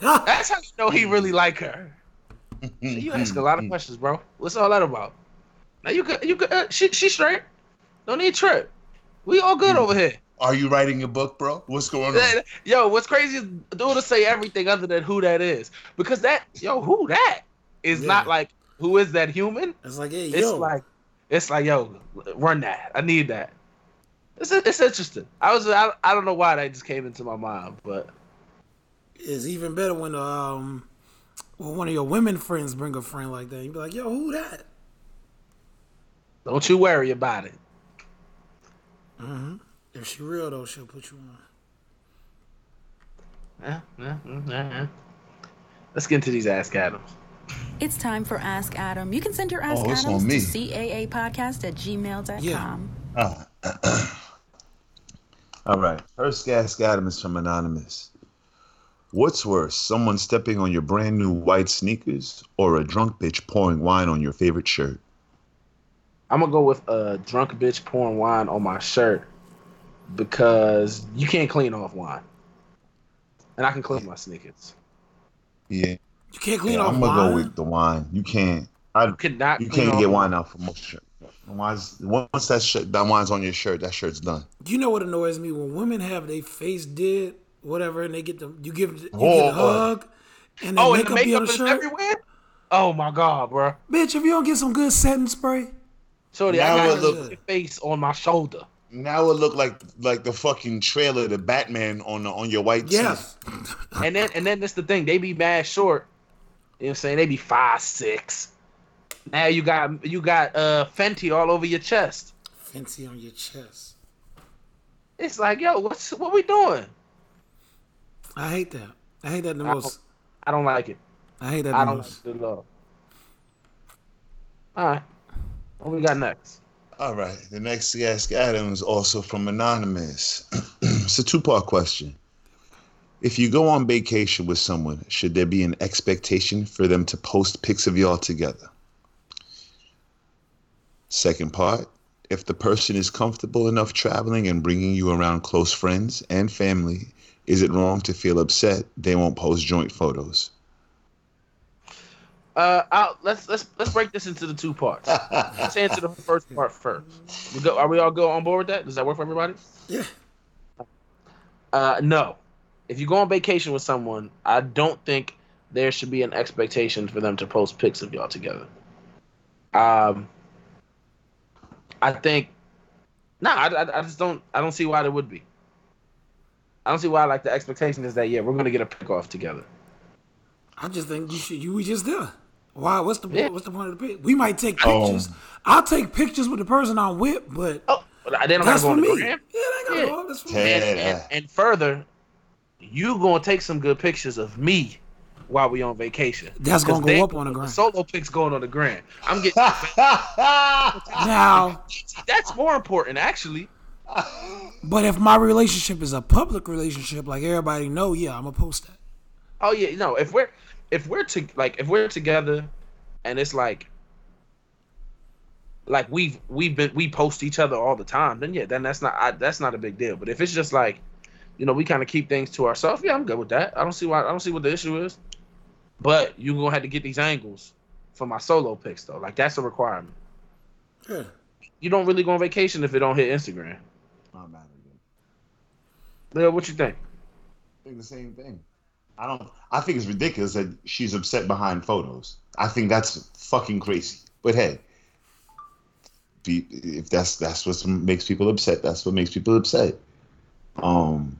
that's how you know he really [laughs] like her. You ask a lot of [laughs] questions, bro. What's all that about? Now you good? You good? Uh, she she straight. Don't need trip. We all good over here. Are you writing a book, bro? What's going on? Yo, what's crazy is dude to say everything other than who that is. Because that, yo, who that is Yeah. not like who is that human? It's like, hey, It's yo, like it's like, yo, run that. I need that. It's it's interesting. I was I, I don't know why that just came into my mind, but it's even better when um, when one of your women friends bring a friend like that. You be like, yo, who that? don't you worry about it. If she real though, she'll put you on. Yeah, yeah, yeah, yeah. Let's get into these ask Adams. It's time for Ask Adam. You can send your oh, Ask Oh, it's Adams on me. to caapodcast at gmail.com. Ah. [clears throat] All right. First Ask Adam is from Anonymous. What's worse, someone stepping on your brand new white sneakers or a drunk bitch pouring wine on your favorite shirt? I'm gonna go with a drunk bitch pouring wine on my shirt because you can't clean off wine, and I can clean my sneakers. Yeah, You can't clean yeah off I'm gonna wine. go with the wine. You can't. I You cannot. you clean can't off get wine out for most shirt. Wine's, once that shirt, that wine's on your shirt, that shirt's done. You know what annoys me when women have their face did whatever, and they get the you give you Whoa. get a hug, and the Oh, and the makeup be on the is shirt. everywhere. Oh my god, bro. Bitch, if you don't get some good setting spray, Shorty, Now I it got look- your face on my shoulder. Now it look like like the fucking trailer, the Batman on the, on your white yes, [laughs] And then and then that's the thing, they be mad short. You know what I'm saying? They be five six. Now you got you got uh Fenty all over your chest. Fenty on your chest. It's like, yo, what's what we doing? I hate that. I hate that the I most. I don't like it. I hate that I the don't most. like it at all. All right. What we got next? All right. The next Ask Adam is also from Anonymous. [clears throat] it's a two part question. If you go on vacation with someone, should there be an expectation for them to post pics of y'all together? Second part, if the person is comfortable enough traveling and bringing you around close friends and family, is it wrong to feel upset they won't post joint photos? Uh, I'll, let's let's let's break this into the two parts. let's answer the first part first. We go, are we all go on board with that? Does that work for everybody? Yeah. Uh, no. If you go on vacation with someone, I don't think there should be an expectation for them to post pics of y'all together. Um, I think, no, I, I, I just don't. I don't see why there would be. I don't see why like the expectation is that yeah we're gonna get a pic off together. I just think you should. You we just there. Why? What's the Yeah. what's the point of the pic? We might take Oh. pictures. I'll take pictures with the person I'm with, but Oh, they don't that's have to for me. Yeah, they gotta Yeah. That's for me. And, and, and further, you gonna take some good pictures of me while we on vacation. That's gonna go they- up on the gram. Solo pics going on the gram. I'm getting [laughs] Now, that's more important actually. but if my relationship is a public relationship, like everybody know, yeah, I'm gonna post that. Oh yeah, no. If we're if we're to like if we're together, and it's like like we've we've been we post each other all the time, then yeah, then that's not I, that's not a big deal. But if it's just like, you know, we kind of keep things to ourselves, yeah, I'm good with that. I don't see why I don't see what the issue is. But you're gonna have to get these angles for my solo pics though. Like that's a requirement. Yeah. You don't really go on vacation if it don't hit Instagram. Lil, what you think? think the same thing. I don't. I think it's ridiculous that she's upset behind photos. I think that's fucking crazy. But hey, be, if that's that's what makes people upset, that's what makes people upset. Um,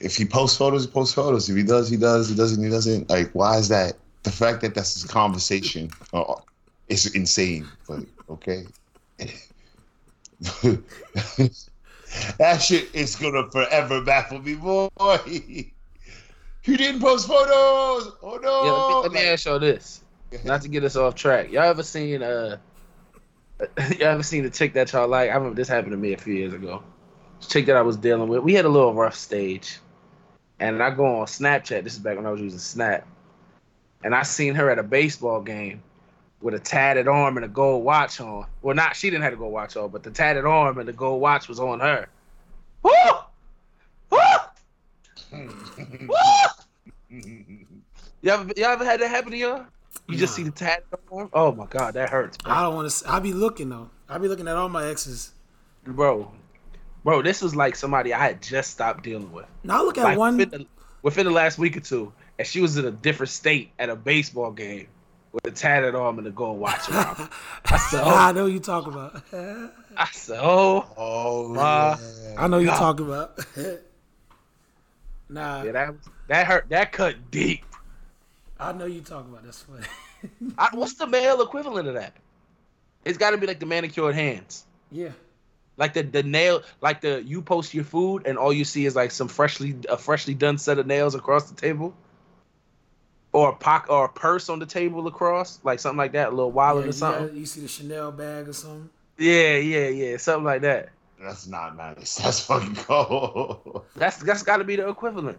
if he posts photos, he posts photos. If he does, he does. He doesn't, he doesn't. Like, why is that? The fact that that's his conversation uh, is insane. But okay. [laughs] [laughs] that shit is gonna forever baffle me, boy. [laughs] You didn't post photos. Oh no! Yeah, let me, let me ask y'all this. Not to get us off track. Y'all ever seen uh [laughs] y'all ever seen the chick that y'all like? I remember this happened to me a few years ago. chick that I was dealing with, we had a little rough stage. And I go on Snapchat. This is back when I was using Snap. And I seen her at a baseball game with a tatted arm and a gold watch on. Well, not she didn't have a gold watch on, but the tatted arm and the gold watch was on her. Woo! Woo! [laughs] Woo! You ever, you ever had that happen to you? You just Nah. see the tatted arm? Oh my god, that hurts, bro. I don't want to. I be looking though. I be looking at all my exes. bro. Bro, this was like somebody I had just stopped dealing with. Now I look at Like one. within, the, within the last week or two, and she was in a different state at a baseball game with a tatted arm and a gold watch around. I [laughs] said, I oh, know you talk about. [laughs] I said, oh, Oh, My- yeah. I know you God. talk about. [laughs] nah, yeah, that that hurt. That cut deep. I know you talk about. That's funny. I, what's the male equivalent of that? It's got to be like the manicured hands, yeah. like the the nail, like the you post your food and all you see is like some freshly a freshly done set of nails across the table, or a pock or a purse on the table across, like something like that, a little wallet Yeah, or something. got- you see the Chanel bag or something. Yeah, yeah, yeah, something like that. That's not nice. [laughs] That's fucking cold. That's that's got to be the equivalent.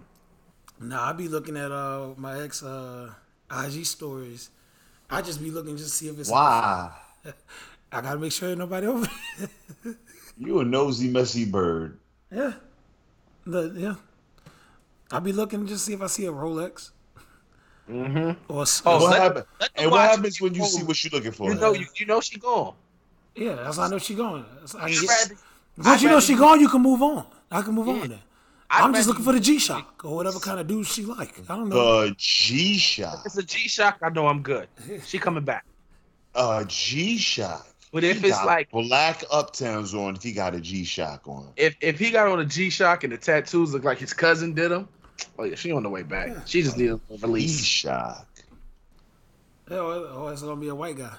Nah, I be looking at uh my ex uh IG stories. I just be looking just to see if it's. Why? [laughs] I gotta make sure nobody over. [laughs] You a nosy, messy bird. yeah. The yeah. I be looking just to see if I see a Rolex. Mm-hmm. Or s- Oh, What let- happen- let and what happens when you cold. see what you're looking for? You know, you, you know she gone. yeah, that's how I know she going. That's I get- rather- Once you know rather she you- gone, you can move on. I can move Yeah. on then. I'd I'm just looking for the G Shock or whatever kind of dude she like. I don't know. The G Shock. If it's a G Shock. I know I'm good. [laughs] She coming back. A G Shock. But if He it's got like black uptowns on, if he got a G Shock on. if if he got on a G Shock and the tattoos look like his cousin did them, oh yeah, she on the way back. She just needs a G release. Shock. Yeah, oh, oh, it's gonna be a white guy.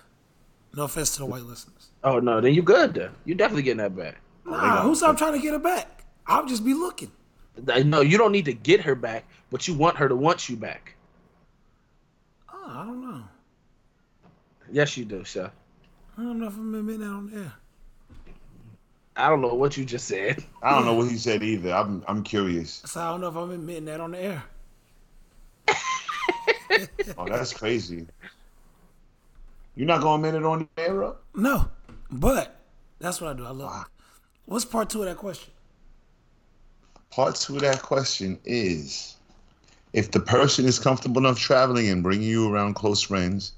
No offense to the white listeners. Oh no, then you good then. You definitely getting that back. Nah, who's I'm trying to get her back? I'll just be looking. No, you don't need to get her back, but you want her to want you back. Oh, I don't know. Yes, you do, sir. I don't know if I'm admitting that on air. I don't know what you just said. [laughs] I don't know what he said either. I'm I'm curious. So I don't know if I'm admitting that on the air. [laughs] Oh, that's crazy. You're not gonna admit it on the air, bro? No, but that's what I do. I look. What's part two of that question? Part two of that question is if the person is comfortable enough traveling and bringing you around close friends,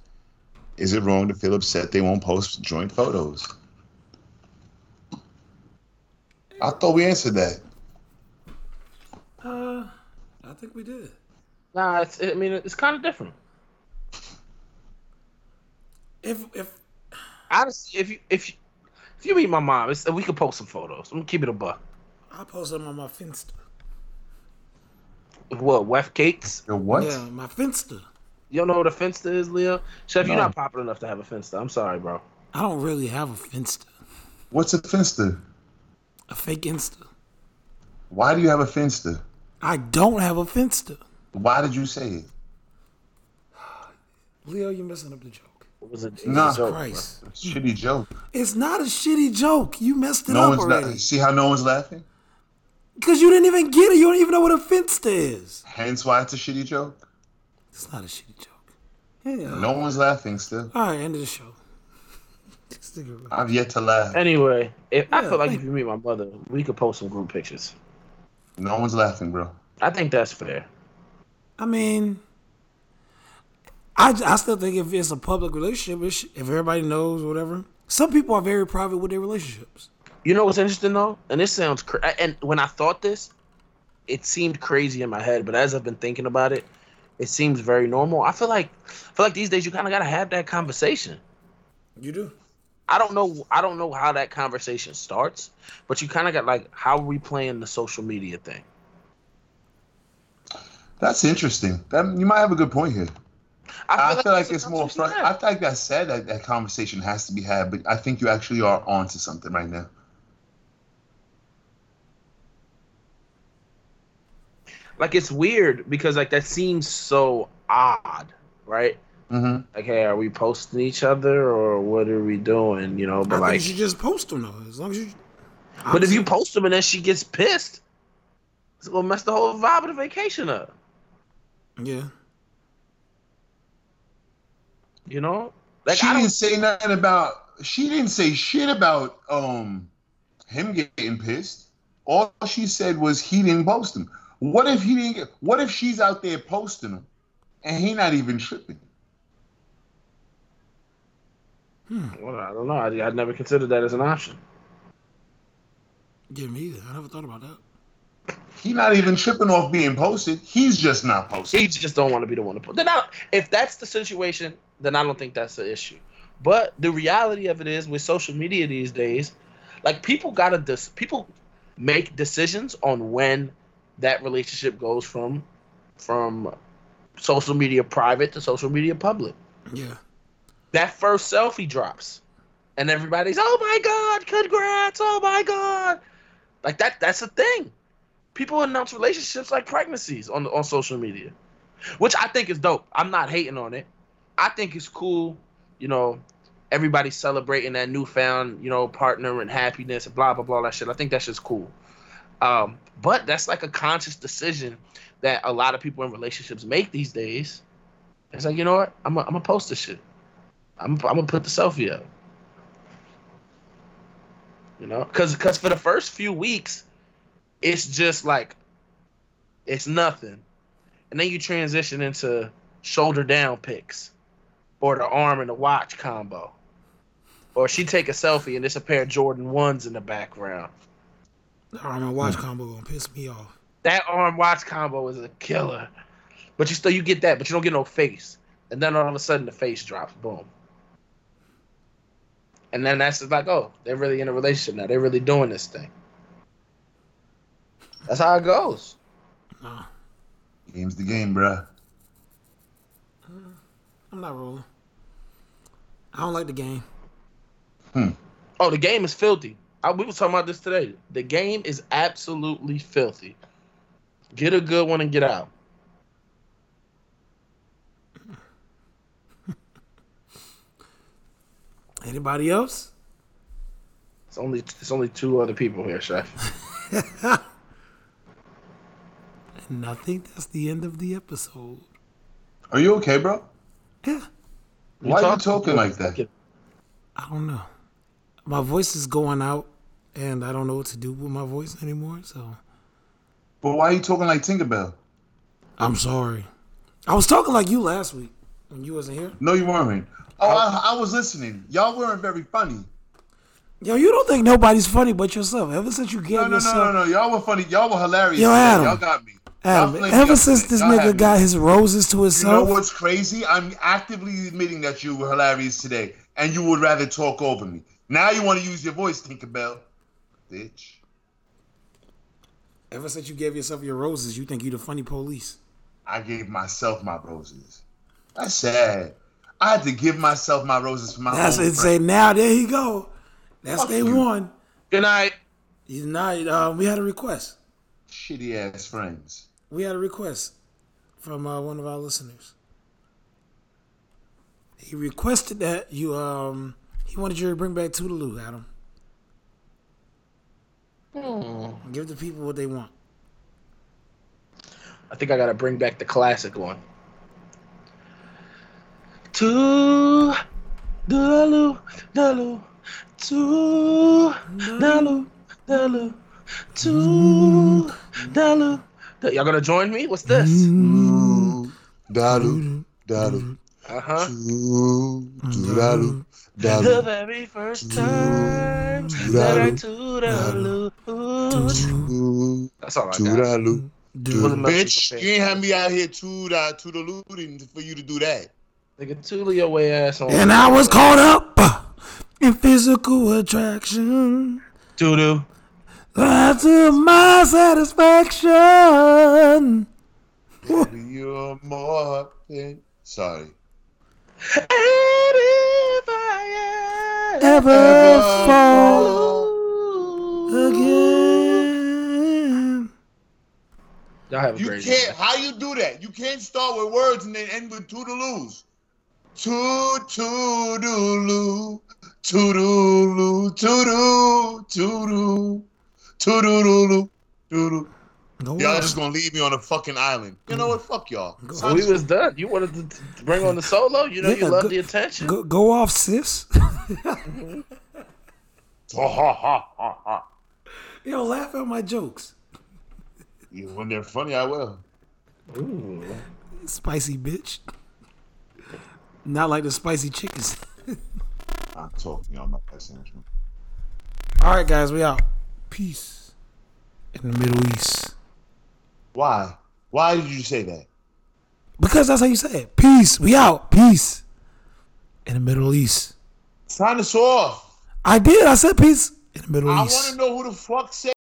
is it wrong to feel upset they won't post joint photos? I thought we answered that. Uh, I think we did. Nah, it's, I mean it's kind of different. If if Honestly, if you if you, if you meet my mom, it's, we could post some photos. I'm gonna keep it a buck. I post them on my Finsta. What Wef Cakes? The what? Yeah, my Finsta. You don't know what a Finsta is, Leo? Chef, you're not popular enough to have a Finsta. I'm sorry, bro. I don't really have a Finsta. What's a Finsta? A fake Insta. Why do you have a Finsta? I don't have a Finsta. Why did you say it? [sighs] Leo, you're messing up the joke. What was it? Nah. It's a joke, bro. Christ. Shitty joke. It's not a shitty joke. You messed it No up one's already. not. See how no one's laughing? Because you didn't even get it. You don't even know what a Finsta is. Hence why it's a shitty joke. It's not a shitty joke. Yeah. No one's laughing still. All right, end of the show. Stick. I've yet to laugh. Anyway, if I feel like thank if you meet my mother, we could post some group pictures. No one's laughing, bro. I think that's fair. I mean, I, I still think if it's a public relationship, if if everybody knows whatever. Some people are very private with their relationships. You know what's interesting though, and this sounds cra- and when I thought this, it seemed crazy in my head, but as I've been thinking about it, it seems very normal. I feel like I feel like these days you kind of gotta have that conversation. You do. I don't know. I don't know how that conversation starts, but you kind of got like, how are we playing the social media thing? That's interesting. That you might have a good point here. I feel like, that's a it's more. I feel like that said that that conversation has to be had, but I think you actually are onto something right now. like it's weird because like that seems so odd, right? Mm-hmm. Like, hey, are we posting each other or what are we doing? You know, but think like, you just post them though. As long as you, But if you post them and then she gets pissed, it's gonna mess the whole vibe of the vacation up. yeah, You know, like she I didn't say nothing about. She didn't say shit about um him getting pissed. All she said was he didn't post him. What if he didn't get? What if she's out there posting him, and he not even tripping? Well, I don't know. I, I'd never considered that as an option. yeah, me either. I never thought about that. He's not even tripping off being posted. He's just not posted. He just don't want to be the one to post. Then I, if that's the situation, then I don't think that's the issue. But the reality of it is, with social media these days, like people gotta dis- people make decisions on when that relationship goes from from social media private to social media public. Yeah, That first selfie drops, and everybody's, "Oh my god, congrats! Oh my god!" Like that. That's a thing. People announce relationships like pregnancies on on social media, which I think is dope. I'm not hating on it. I think it's cool. You know, everybody celebrating that newfound, you know, partner and happiness and blah blah blah that shit. I think that's just cool. Um, but that's like a conscious decision that a lot of people in relationships make these days. It's like, you know what? I'm gonna post this shit. I'm, I'm gonna put the selfie up. You know, because because for the first few weeks, it's just like it's nothing, and then you transition into shoulder down pics, or the arm and the watch combo, or she take a selfie and there's a pair of Jordan ones in the background. the arm and watch combo gonna piss me off. That arm watch combo is a killer, but you still you get that, but you don't get no face, and then all of a sudden the face drops, boom. And then that's just like, oh, they're really in a relationship now. They're really doing this thing. That's how it goes. Nah, Game's the game, bruh. I'm not rolling. I don't like the game. Hmm. Oh, the game is filthy. I, we were talking about this today. The game is absolutely filthy. Get a good one and get out. Anybody else? It's only it's only two other people here, chef. [laughs] And I think that's the end of the episode. Are you okay, bro? Yeah, Why are you talking like that? I don't know. My voice is going out, and I don't know what to do with my voice anymore. So But why are you talking like Tinkerbell? I'm sorry. I was talking like you last week when you wasn't here. No, you weren't. Oh, I, I was listening. Y'all weren't very funny. Yo, you don't think nobody's funny but yourself. Ever since you gave No, no, yourself, no, no, no. Y'all were funny. Y'all were hilarious. Yo. Adam. Y'all got me. Adam, Y'all me ever since this Y'all nigga me. got his roses to himself. You know what's crazy? I'm actively admitting that you were hilarious today, and you would rather talk over me. Now you want to use your voice, Tinkerbell. Bitch. ever since you gave yourself your roses, you think you the funny police. I gave myself my roses. That's sad. I had to give myself my roses for my That's own it. Say now, there you go. That's Fuck day you. one. Good night. He's not. Uh, we had a request. Shitty ass friends. We had a request from uh, one of our listeners. He requested that you. Um, he wanted you to bring back Toodaloo, Adam. Give the people what they want. I think I gotta bring back the classic one. To Dalu, Dalu, to Dalu, Dalu, to Dalu. Y'all gonna join me? What's this? Ooh, dalu, dalu, Uh huh. ooh, dalu, The very first time that I toodaloo. Ooh, That's all I got. toodaloo. Dude, Bitch, you ain't have me out here to to the looting for you to do that. Nigga, toodle your way ass on. and I was caught up in physical attraction. Doodoo. To my satisfaction. You're more than sorry. And if I Ever Ever fall fall again. Y'all have a You great can't. How you do that? You can't start with words and then end with toodaloos. Toot toodaloo, toodaloo, toodoo, toodoo. Toodaloo, doodle. Go Y'all off. just gonna leave me on a fucking island. You know what? Fuck y'all. So I we was done. You wanted to to bring on the solo. You know Yeah, you love go- the attention. Go, go off, sis. Ha, ha, ha, ha, ha. Yo, laugh at my jokes. Yeah, When they're funny, I will. Ooh. Spicy bitch. Not like the spicy chickens. [laughs] I'm talking y'all about that sandwich. man. All right, guys, we out. Peace. In the Middle East. Why? Why did you say that? Because that's how you say it. Peace. We out. Peace. In the Middle East. Sign us off. I did. I said peace in the Middle East. I want to know who the fuck said.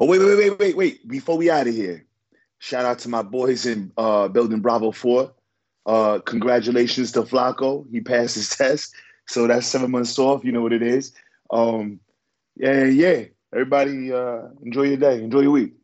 Oh wait, wait, wait, wait, wait! Before we out of here, shout out to my boys in uh, Building Bravo Four. Uh, congratulations to Flacco. He passed his [laughs] test, so that's seven months off. You know what it is. Um, yeah, yeah. Everybody, uh, enjoy your day. Enjoy your week.